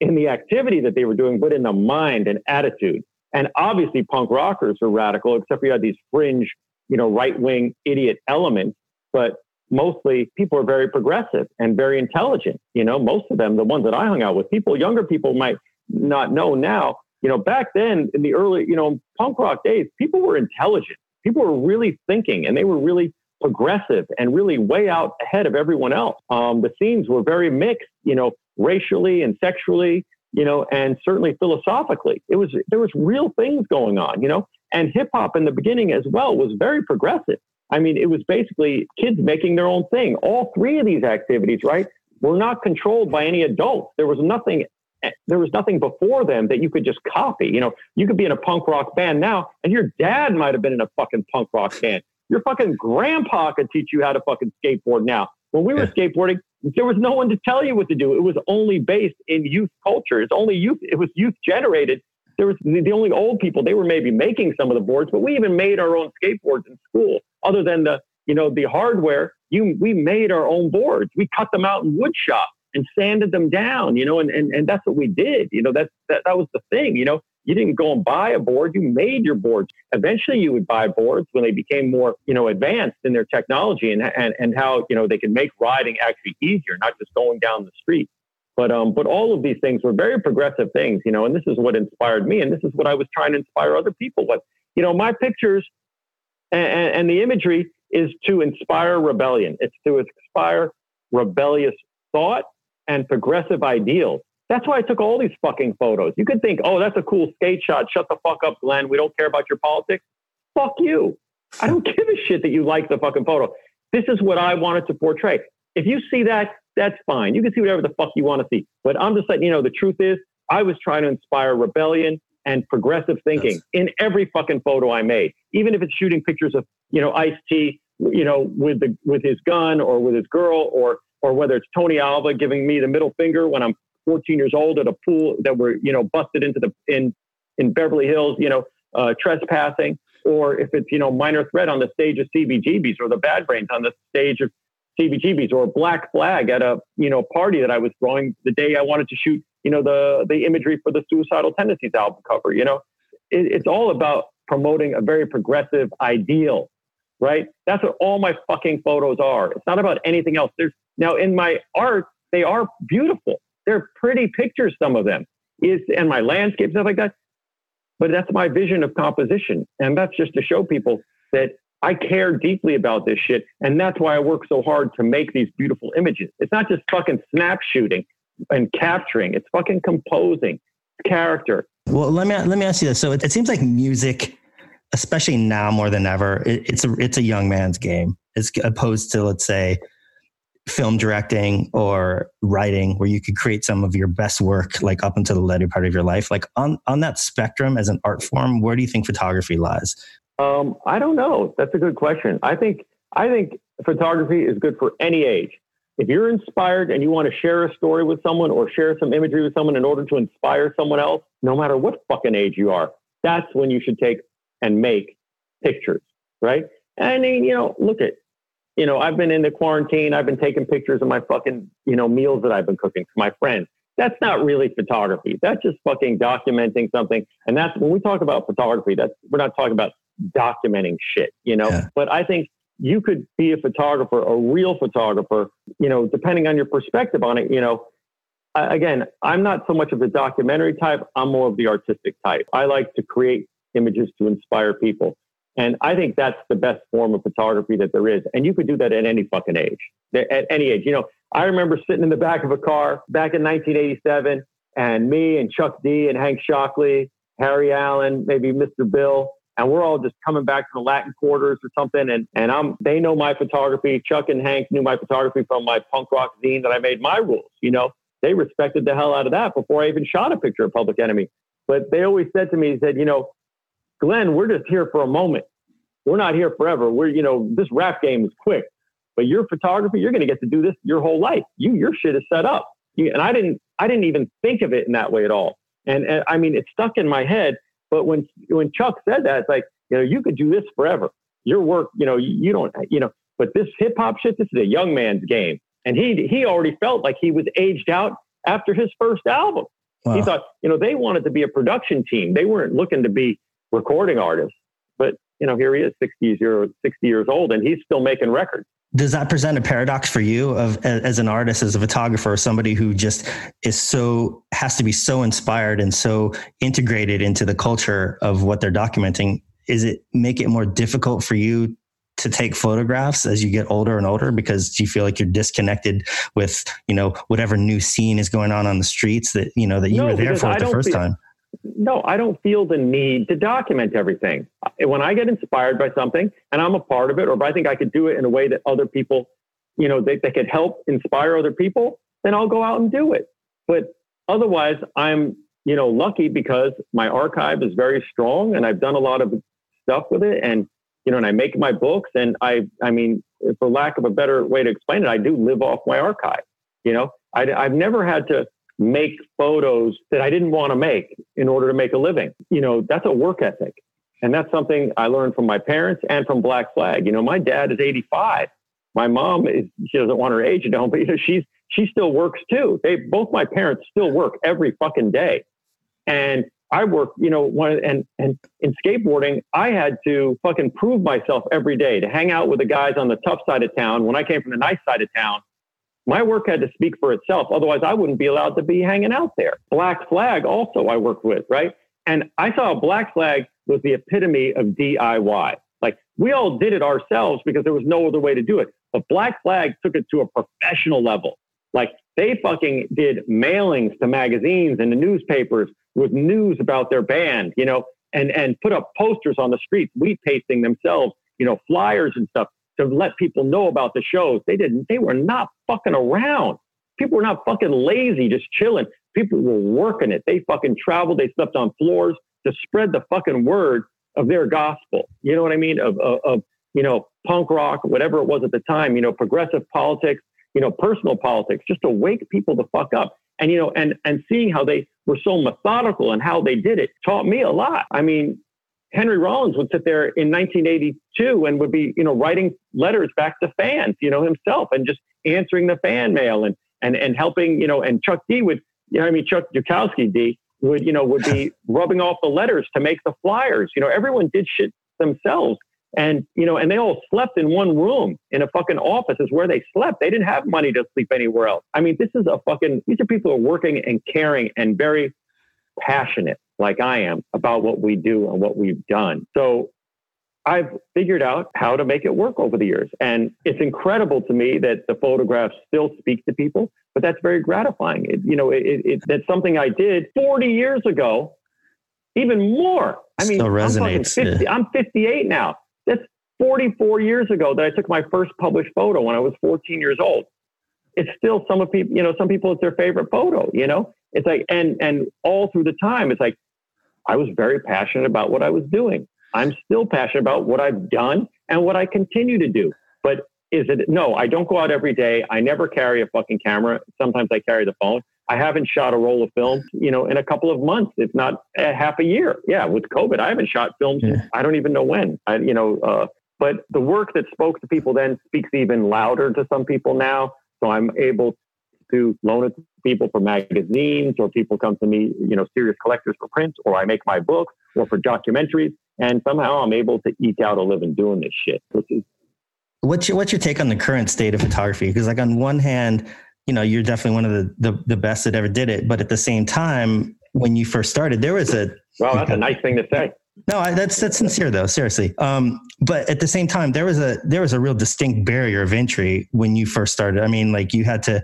in the activity that they were doing, but in the mind and attitude. And obviously, punk rockers are radical, except for you had these fringe, you know, right wing idiot elements. But mostly, people are very progressive and very intelligent. You know, most of them, the ones that I hung out with, people, younger people might not know now. You know, back then in the early, you know, punk rock days, people were intelligent. People were really thinking and they were really progressive and really way out ahead of everyone else. Um, the scenes were very mixed, you know, racially and sexually, you know, and certainly philosophically. It was there was real things going on, you know, and hip hop in the beginning as well was very progressive. I mean, it was basically kids making their own thing. All three of these activities, right, were not controlled by any adults. There was nothing eh, there was nothing before them that you could just copy. You know, you could be in a punk rock band now, and your dad might have been in a fucking punk rock band. Your fucking grandpa could teach you how to fucking skateboard now. When we were yeah. skateboarding, there was no one to tell you what to do. It was only based in youth culture. It's only youth. It was youth generated. There was the only old people. They were maybe making some of the boards, but we even made our own skateboards in school. Other than the you know the hardware, you we made our own boards. We cut them out in wood shop and sanded them down. You know, and and and that's what we did. You know, that's that that was the thing. You know, you didn't go and buy a board, you made your boards. Eventually you would buy boards when they became more, you know, advanced in their technology and, and, and how, you know, they could make riding actually easier, not just going down the street. But um, but all of these things were very progressive things, you know, and this is what inspired me, and this is what I was trying to inspire other people with. You know, my pictures and, and the imagery is to inspire rebellion. It's to inspire rebellious thought and progressive ideals. That's why I took all these fucking photos. You could think, oh, that's a cool skate shot. Shut the fuck up, Glen. We don't care about your politics. Fuck you. I don't give a shit that you like the fucking photo. This is what I wanted to portray. If you see that, that's fine. You can see whatever the fuck you want to see. But I'm just letting you know the truth is, I was trying to inspire rebellion and progressive thinking yes. in every fucking photo I made. Even if it's shooting pictures of, you know, Ice T, you know, with the with his gun or with his girl, or or whether it's Tony Alva giving me the middle finger when I'm 14 years old at a pool that were, you know, busted into the in in Beverly Hills, you know, uh, trespassing, or if it's, you know, minor threat on the stage of CBGBs or the Bad Brains on the stage of CBGBs or Black Flag at a, you know, party that I was throwing the day I wanted to shoot, you know, the the imagery for the Suicidal Tendencies album cover. You know, it, it's all about promoting a very progressive ideal, right? That's what all my fucking photos are. It's not about anything else. There's now in my art, they are beautiful. They're pretty pictures, some of them, is and my landscape stuff like that. But that's my vision of composition, and that's just to show people that I care deeply about this shit, and that's why I work so hard to make these beautiful images. It's not just fucking snap shooting and capturing; it's fucking composing character. Well, let me let me ask you this. So it, it seems like music, especially now more than ever, it, it's a it's a young man's game, as opposed to let's say film directing or writing where you could create some of your best work like up until the later part of your life? Like on on that spectrum as an art form where do you think photography lies? Um, i don't know. That's a good question. I think i think photography is good for any age. If you're inspired and you want to share a story with someone or share some imagery with someone in order to inspire someone else no matter what fucking age you are that's when you should take and make pictures right? And you know look at you know, I've been in the quarantine. I've been taking pictures of my fucking, you know, meals that I've been cooking for my friends. That's not really photography. That's just fucking documenting something. And that's when we talk about photography, that's we're not talking about documenting shit, you know. Yeah. But I think you could be a photographer, a real photographer, you know, depending on your perspective on it, you know. again, I'm not so much of the documentary type. I'm more of the artistic type. I like to create images to inspire people. And I think that's the best form of photography that there is. And you could do that at any fucking age, at any age. You know, I remember sitting in the back of a car back in 1987 and me and Chuck D and Hank Shocklee, Harry Allen, maybe Mr. Bill, and we're all just coming back to the Latin quarters or something. And, and I'm, they know my photography. Chuck and Hank knew my photography from my punk rock zine that I made my rules. You know, they respected the hell out of that before I even shot a picture of Public Enemy. But they always said to me, said, you know, Glen, we're just here for a moment. We're not here forever. We're, you know, this rap game is quick, but your photography, you're going to get to do this your whole life. You, your shit is set up. You, and I didn't, I didn't even think of it in that way at all. And, and I mean, it stuck in my head. But when, when Chuck said that, it's like, you know, you could do this forever. Your work, you know, you, you don't, you know, but this hip hop shit, this is a young man's game. And he, he already felt like he was aged out after his first album. Wow. He thought, you know, they wanted to be a production team. They weren't looking to be recording artist. But you know, here he is, 60 years, 60 years old, and he's still making records. Does that present a paradox for you of as an artist, as a photographer, somebody who just is so has to be so inspired and so integrated into the culture of what they're documenting? is it make it more difficult for you to take photographs as you get older and older because you feel like you're disconnected with you know whatever new scene is going on on the streets that you know that you no, were there for the first feel, time no i don't feel the need to document everything when i get inspired by something and i'm a part of it or if i think i could do it in a way that other people you know they, they could help inspire other people then i'll go out and do it but otherwise i'm you know lucky because my archive is very strong and i've done a lot of stuff with it and you know, and I make my books and I, I mean, for lack of a better way to explain it, I do live off my archive. You know, I, I've never had to make photos that I didn't want to make in order to make a living. You know, that's a work ethic. And that's something I learned from my parents and from Black Flag. You know, my dad is 85. My mom is, she doesn't want her age known, but you know, she's, she still works too. They, both my parents still work every fucking day. And I work, you know, one and and in skateboarding, I had to fucking prove myself every day to hang out with the guys on the tough side of town. When I came from the nice side of town, my work had to speak for itself. Otherwise, I wouldn't be allowed to be hanging out there. Black Flag also I worked with, right? And I saw Black Flag was the epitome of DIY. Like we all did it ourselves because there was no other way to do it. But Black Flag took it to a professional level. Like they fucking did mailings to magazines and the newspapers with news about their band, you know, and, and put up posters on the streets, wheat pasting themselves, you know, flyers and stuff to let people know about the shows. They didn't, they were not fucking around. People were not fucking lazy, just chilling. People were working it. They fucking traveled. They slept on floors to spread the fucking word of their gospel. You know what I mean? Of, of, of you know, punk rock, whatever it was at the time, you know, progressive politics, you know, personal politics, just to wake people the fuck up and you know and and seeing how they were so methodical and how they did it taught me a lot i mean henry rollins would sit there in 1982 and would be you know writing letters back to fans you know himself and just answering the fan mail and and and helping you know and chuck d would you know i mean chuck Dukowski d would you know would be rubbing off the letters to make the flyers you know everyone did shit themselves and, you know, and they all slept in one room in a fucking office is where they slept. They didn't have money to sleep anywhere else. I mean, this is a fucking, these are people who are working and caring and very passionate like I am about what we do and what we've done. So I've figured out how to make it work over the years. And it's incredible to me that the photographs still speak to people, but that's very gratifying. It, you know, it, it, that's something I did 40 years ago, even more. I mean, still resonates. I'm, 50, I'm 58 now. That's 44 years ago that I took my first published photo when I was 14 years old. It's still some of people, you know, some people it's their favorite photo, you know? It's like and and all through the time it's like I was very passionate about what I was doing. I'm still passionate about what I've done and what I continue to do. But is it no, I don't go out every day. I never carry a fucking camera. Sometimes I carry the phone. I haven't shot a roll of film, you know, in a couple of months, if not a half a year. Yeah, with COVID, I haven't shot films. Yeah. I don't even know when. I, you know, uh, but the work that spoke to people then speaks even louder to some people now. So I'm able to loan it to people for magazines, or people come to me, you know, serious collectors for print, or I make my books, or for documentaries, and somehow I'm able to eke out a living doing this shit, which is. What's your, what's your take on the current state of photography? Because like on one hand, you know, you're definitely one of the, the, the best that ever did it. But at the same time, when you first started, there was a well, that's a nice thing to say. No, I, that's that's sincere though, seriously. Um, but at the same time, there was a there was a real distinct barrier of entry when you first started. I mean, like you had to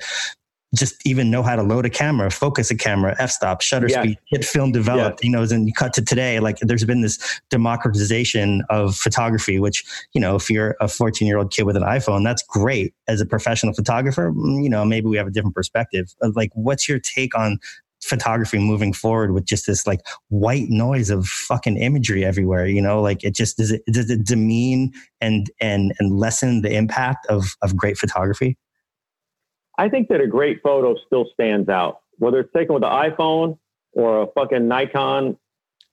just even know how to load a camera, focus a camera, f-stop, shutter yeah. speed, get film developed, yeah. you know, and you cut to today, like there's been this democratization of photography, which, you know, if you're a 14 year old kid with an iPhone, that's great. As a professional photographer, mm, you know, maybe we have a different perspective. Like, what's your take on photography moving forward with just this like white noise of fucking imagery everywhere you know like it just does it does it demean and and and lessen the impact of of great photography I think that a great photo still stands out, whether it's taken with an iPhone or a fucking Nikon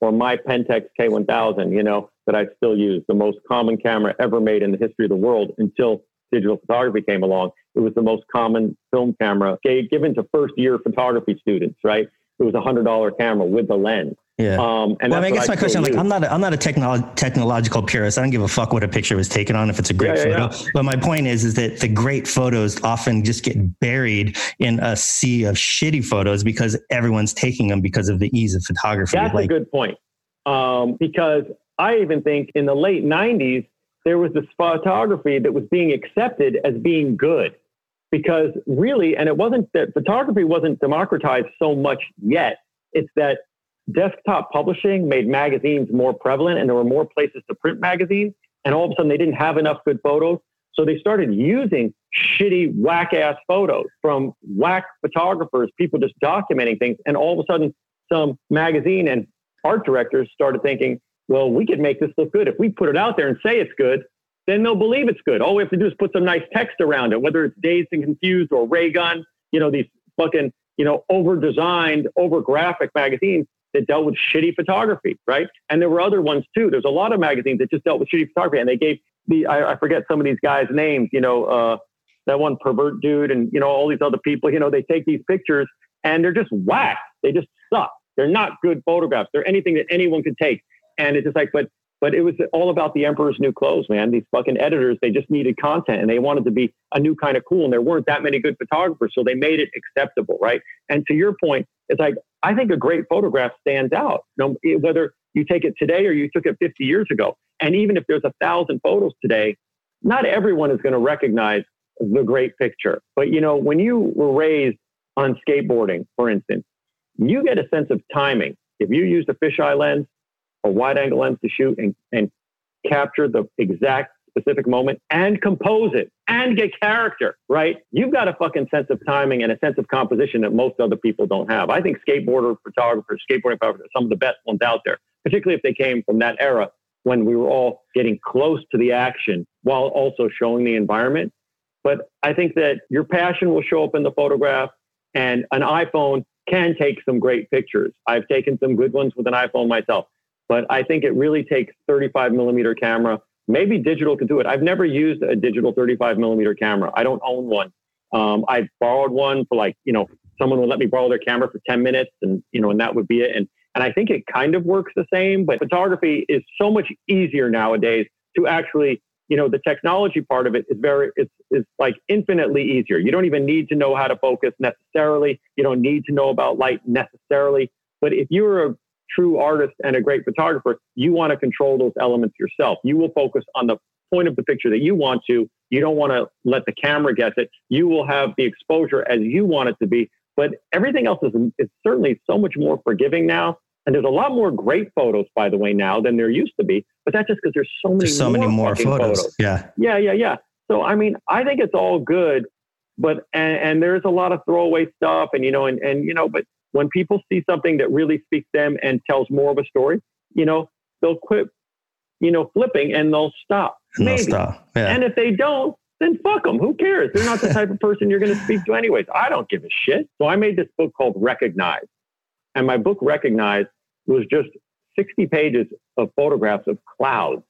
or my Pentax K1000, you know, that I still use, the most common camera ever made in the history of the world until digital photography came along. It was the most common film camera given to first year photography students, right? It was a hundred dollar camera with the lens. Yeah. Um, and well, I, mean, I guess my question, like, I'm not, a, I'm not a technolo- technological purist. I don't give a fuck what a picture was taken on if it's a great yeah, yeah, photo. Yeah. But my point is, is that the great photos often just get buried in a sea of shitty photos because everyone's taking them because of the ease of photography. That's like, a good point. Um, because I even think in the late 90s, there was this photography that was being accepted as being good because really, and it wasn't that photography wasn't democratized so much yet. It's that desktop publishing made magazines more prevalent and there were more places to print magazines. And all of a sudden, they didn't have enough good photos. So they started using shitty, whack ass photos from whack photographers, people just documenting things. And all of a sudden, some magazine and art directors started thinking, well, we could make this look good. If we put it out there and say it's good, then they'll believe it's good. All we have to do is put some nice text around it, whether it's Dazed and Confused or Ray Gun, you know, these fucking, you know, over designed, over graphic magazines that dealt with shitty photography, right? And there were other ones too. There's a lot of magazines that just dealt with shitty photography and they gave the, I, I forget some of these guys' names, you know, uh, that one pervert dude and, you know, all these other people, you know, they take these pictures and they're just whack. They just suck. They're not good photographs. They're anything that anyone could take. And it's just like, but but it was all about the emperor's new clothes, man. These fucking editors, they just needed content and they wanted to be a new kind of cool. And there weren't that many good photographers, so they made it acceptable, right? And to your point, it's like I think a great photograph stands out, no, whether you take it today or you took it 50 years ago. And even if there's a thousand photos today, not everyone is going to recognize the great picture. But you know, when you were raised on skateboarding, for instance, you get a sense of timing. If you use a fisheye lens, a wide angle lens to shoot and, and capture the exact specific moment and compose it and get character, right? You've got a fucking sense of timing and a sense of composition that most other people don't have. I think skateboarder photographers, skateboarding photographers are some of the best ones out there, particularly if they came from that era when we were all getting close to the action while also showing the environment. But I think that your passion will show up in the photograph and an iPhone can take some great pictures. I've taken some good ones with an iPhone myself. But I think it really takes 35 millimeter camera. Maybe digital could do it. I've never used a digital 35 millimeter camera. I don't own one. Um, I borrowed one for like, you know, someone would let me borrow their camera for 10 minutes and, you know, and that would be it. And, and I think it kind of works the same, but photography is so much easier nowadays to actually, you know, the technology part of it is very, it's, it's like infinitely easier. You don't even need to know how to focus necessarily. You don't need to know about light necessarily. But if you're a true artist and a great photographer, you want to control those elements yourself. You will focus on the point of the picture that you want to. You don't want to let the camera guess it. You will have the exposure as you want it to be. But everything else is, is certainly so much more forgiving now. And there's a lot more great photos, by the way, now than there used to be. But that's just because there's so many, there's so more many more photos. photos. Yeah. Yeah, yeah, yeah. So I mean, I think it's all good, but and, and there's a lot of throwaway stuff, and you know, and and you know, but when people see something that really speaks them and tells more of a story, you know, they'll quit, you know, flipping and they'll stop. And maybe. they'll stop. Yeah. And if they don't, then fuck them. Who cares? They're not the type of person you're going to speak to anyways. I don't give a shit. So I made this book called Recognize. And my book Recognize was just 60 pages of photographs of clouds.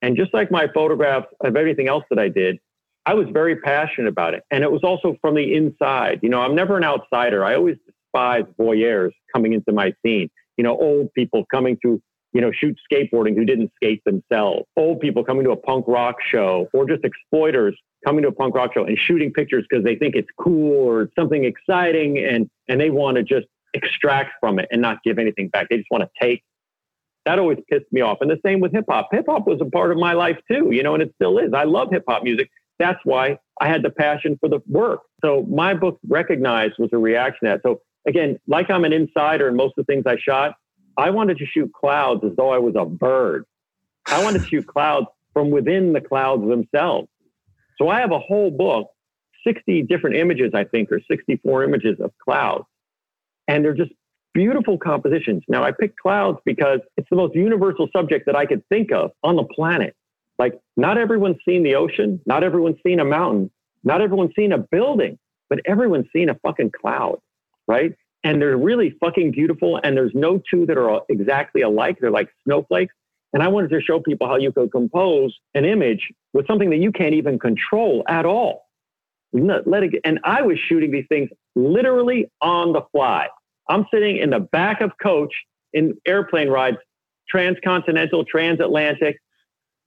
And just like my photographs of everything else that I did, I was very passionate about it. And it was also from the inside. You know, I'm never an outsider. I always despise voyeurs coming into my scene. You know, old people coming to, you know, shoot skateboarding who didn't skate themselves. Old people coming to a punk rock show or just exploiters coming to a punk rock show and shooting pictures because they think it's cool or something exciting and, and they want to just extract from it and not give anything back. They just want to take. That always pissed me off. And the same with hip hop. Hip hop was a part of my life too, you know, and it still is. I love hip hop music. That's why I had the passion for the work. So my book, Recognized, was a reaction to that. So again, like I'm an insider in most of the things I shot, I wanted to shoot clouds as though I was a bird. I wanted to shoot clouds from within the clouds themselves. So I have a whole book, 60 different images, I think, or 64 images of clouds. And they're just beautiful compositions. Now, I picked clouds because it's the most universal subject that I could think of on the planet. Like, not everyone's seen the ocean, not everyone's seen a mountain, not everyone's seen a building, but everyone's seen a fucking cloud, right? And they're really fucking beautiful. And there's no two that are exactly alike. They're like snowflakes. And I wanted to show people how you could compose an image with something that you can't even control at all. Let it, and I was shooting these things literally on the fly. I'm sitting in the back of coach in airplane rides, transcontinental, transatlantic,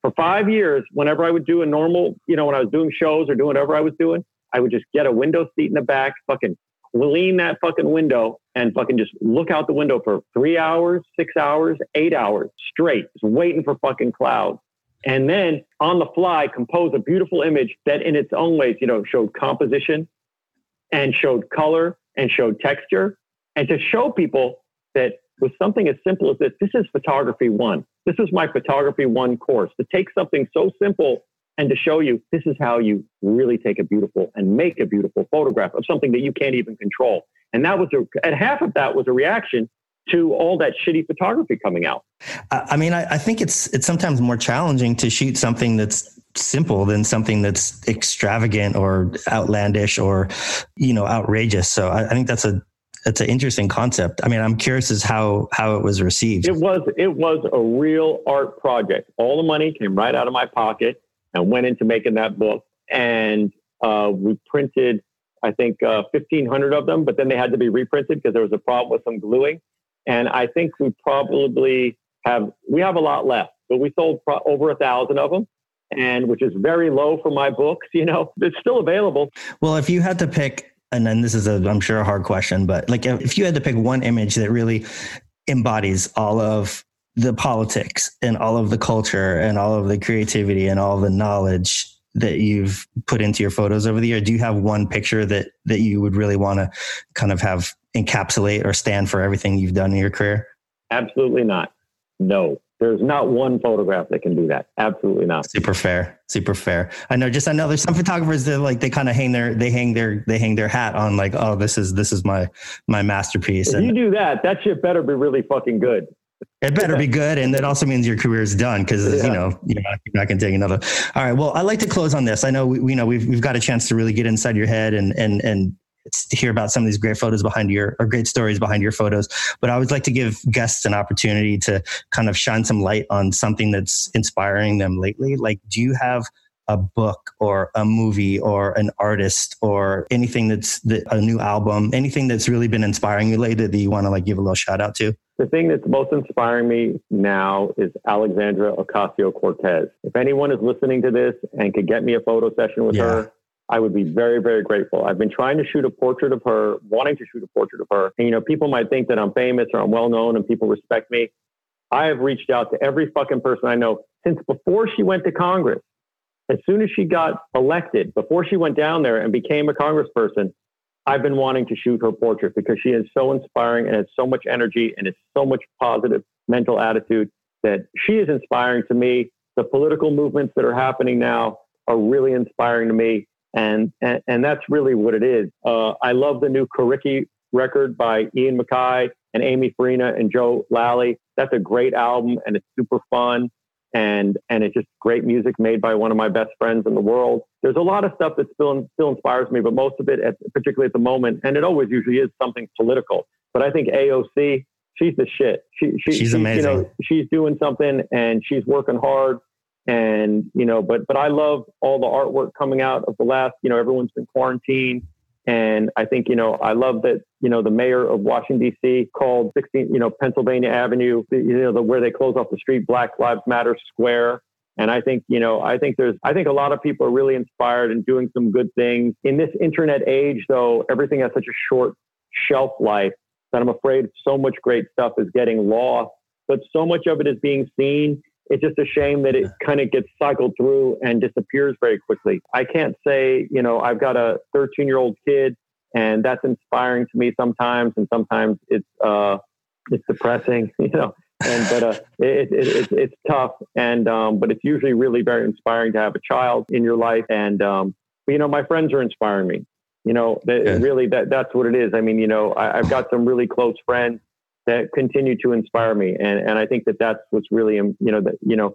for five years. Whenever I would do a normal, you know, when I was doing shows or doing whatever I was doing, I would just get a window seat in the back, fucking lean that fucking window and fucking just look out the window for three hours, six hours, eight hours straight, just waiting for fucking clouds. And then on the fly, compose a beautiful image that in its own ways, you know, showed composition and showed color and showed texture. And to show people that with something as simple as this, this is photography one. This is my photography one course. To take something so simple and to show you this is how you really take a beautiful and make a beautiful photograph of something that you can't even control. And that was a, and half of that was a reaction to all that shitty photography coming out. I mean, I, I think it's it's sometimes more challenging to shoot something that's simple than something that's extravagant or outlandish or you know outrageous. So I, I think that's a that's an interesting concept. I mean, I'm curious as how how it was received. It was it was a real art project. All the money came right out of my pocket and went into making that book. And uh, we printed, I think, uh, 1,500 of them, but then they had to be reprinted because there was a problem with some gluing. And I think we probably have we have a lot left, but we sold pro- over a thousand of them, and which is very low for my books. You know, it's still available. Well, if you had to pick, and then this is a I'm sure a hard question, but like if you had to pick one image that really embodies all of the politics and all of the culture and all of the creativity and all the knowledge that you've put into your photos over the year do you have one picture that that you would really want to kind of have encapsulate or stand for everything you've done in your career? Absolutely not. No. There's not one photograph that can do that. Absolutely not. Super fair. Super fair. I know just i know there's some photographers that like they kind of hang their they hang their they hang their hat on like oh this is this is my my masterpiece if and, you do that that shit better be really fucking good it better be good, and that also means your career is done because yeah. you know you're not, you're not going to take another. All right. Well, I'd like to close on this. I know we, we know we've we've got a chance to really get inside your head and and and hear about some of these great photos behind your or great stories behind your photos. But I would like to give guests an opportunity to kind of shine some light on something that's inspiring them lately. Like, do you have a book or a movie or an artist or anything that's the, a new album, anything that's really been inspiring you lately that you want to like give a little shout out to? The thing that's most inspiring me now is Alexandria Ocasio Cortez. If anyone is listening to this and could get me a photo session with yeah. her, I would be very, very grateful. I've been trying to shoot a portrait of her, wanting to shoot a portrait of her. And, you know, people might think that I'm famous or I'm well known and people respect me. I have reached out to every fucking person I know since before she went to Congress as soon as she got elected, before she went down there and became a congressperson, I've been wanting to shoot her portrait because she is so inspiring and has so much energy and has so much positive mental attitude that she is inspiring to me. The political movements that are happening now are really inspiring to me. And, and, and that's really what it is. Uh, I love the new Coriky record by Ian MacKaye and Amy Farina and Joe Lally. That's a great album and it's super fun and and it's just great music made by one of my best friends in the world. There's a lot of stuff that still still inspires me, but most of it, at, particularly at the moment, and it always usually is something political. But I think AOC, she's the shit. She, she she's amazing. You know, she's doing something and she's working hard. And you know, but but I love all the artwork coming out of the last. You know, everyone's been quarantined and I think, you know, I love that, you know, the mayor of Washington, D.C. called 16, you know, Pennsylvania Avenue, you know, the, where they close off the street, Black Lives Matter Square. And I think, you know, I think there's, I think a lot of people are really inspired and doing some good things. In this internet age, though, everything has such a short shelf life that I'm afraid so much great stuff is getting lost, but so much of it is being seen it's just a shame that it kind of gets cycled through and disappears very quickly. I can't say, you know, I've got a 13 year old kid and that's inspiring to me sometimes. And sometimes it's, uh, it's depressing, you know, and, but, uh, it, it, it, it's tough. And, um, but it's usually really very inspiring to have a child in your life. And, um, you know, my friends are inspiring me, you know, yeah. really that, that's what it is. I mean, you know, I, I've got some really close friends that continue to inspire me. And, and I think that that's what's really, um, you know, that, you know,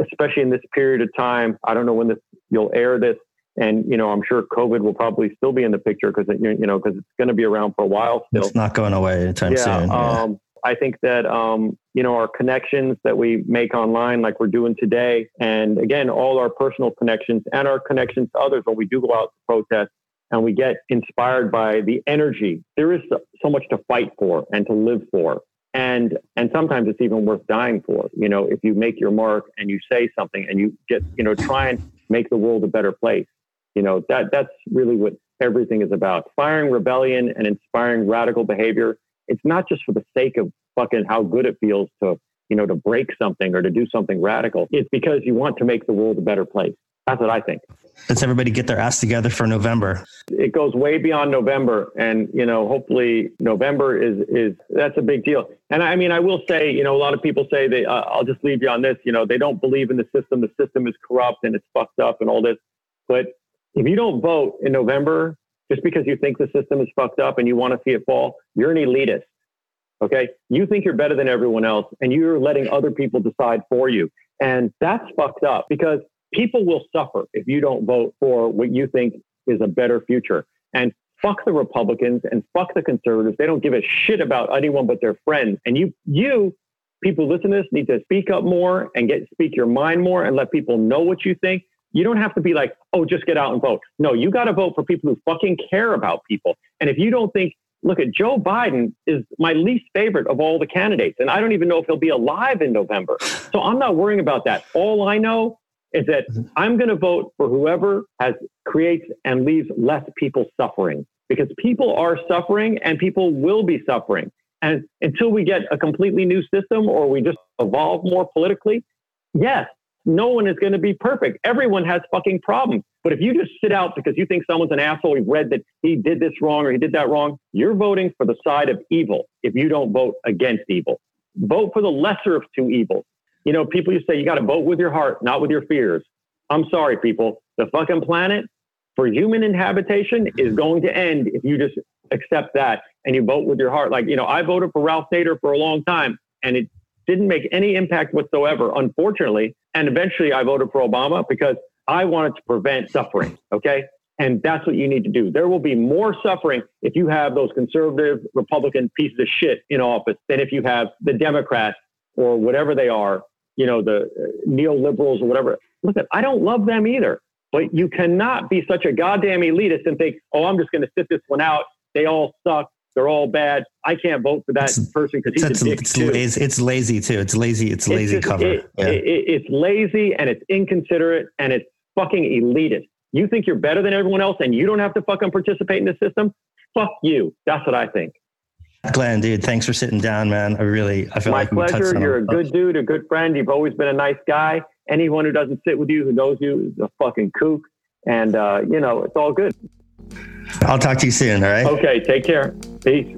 especially in this period of time, I don't know when this, you'll air this. And, you know, I'm sure COVID will probably still be in the picture because, you know, because it's going to be around for a while still. It's not going away anytime yeah, soon. Yeah. Um, I think that, um, you know, our connections that we make online, like we're doing today, and again, all our personal connections and our connections to others when we do go out to protest, and we get inspired by the energy. There is so much to fight for and to live for. And, and sometimes it's even worth dying for. You know, if you make your mark and you say something and you get, you know, try and make the world a better place. You know, that, that's really what, everything is about. Inspiring rebellion and inspiring radical behavior. It's not just for the sake of fucking how good it feels to, you know, to break something or to do something radical. It's because you want to make the world a better place. That's what I think. Let's everybody get their ass together for November. It goes way beyond November, and you know, hopefully, November is is that's a big deal. And I mean, I will say, you know, a lot of people say they. Uh, I'll just leave you on this. You know, they don't believe in the system. The system is corrupt and it's fucked up and all this. But if you don't vote in November, just because you think the system is fucked up and you want to see it fall, you're an elitist. Okay, you think you're better than everyone else, and you're letting other people decide for you, and that's fucked up because people will suffer if you don't vote for what you think is a better future. And fuck the Republicans and fuck the conservatives. They don't give a shit about anyone but their friends. And you, you people listen to this need to speak up more and get speak your mind more and let people know what you think. You don't have to be like, oh, just get out and vote. No, you got to vote for people who fucking care about people. And if you don't think, look at Joe Biden is my least favorite of all the candidates, and I don't even know if he'll be alive in November. So I'm not worrying about that. All I know is that mm-hmm. I'm going to vote for whoever has creates and leaves less people suffering because people are suffering and people will be suffering. And until we get a completely new system or we just evolve more politically, yes, no one is going to be perfect. Everyone has fucking problems. But if you just sit out because you think someone's an asshole, you've read that he did this wrong or he did that wrong, you're voting for the side of evil if you don't vote against evil. Vote for the lesser of two evils. You know, people to say you got to vote with your heart, not with your fears. I'm sorry, people. The fucking planet for human inhabitation is going to end if you just accept that and you vote with your heart. Like, you know, I voted for Ralph Nader for a long time and it didn't make any impact whatsoever, unfortunately. And eventually I voted for Obama because I wanted to prevent suffering. Okay. And that's what you need to do. There will be more suffering if you have those conservative Republican pieces of shit in office than if you have the Democrats or whatever they are you know, the uh, neoliberals or whatever. Listen, I don't love them either, but you cannot be such a goddamn elitist and think, oh, I'm just going to sit this one out. They all suck. They're all bad. I can't vote for that it's, person because he's a dick it's too. Lazy, it's lazy too. It's lazy. It's, it's lazy just, cover. It, yeah. it, it's lazy and it's inconsiderate and it's fucking elitist. You think you're better than everyone else and you don't have to fucking participate in the system? Fuck you. That's what I think. Glen, dude, thanks for sitting down, man. I really, I feel My like pleasure. You're a good dude, a good friend. You've always been a nice guy. Anyone who doesn't sit with you, who knows you, is a fucking kook. And, uh, you know, it's all good. I'll talk to you soon. All right. Okay. Take care. Peace.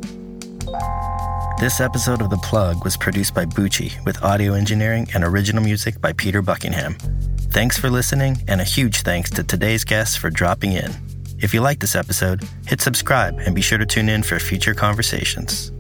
This episode of The Plug was produced by Bucci with audio engineering and original music by Peter Buckingham. Thanks for listening, and a huge thanks to today's guests for dropping in. If you like this episode, hit subscribe and be sure to tune in for future conversations.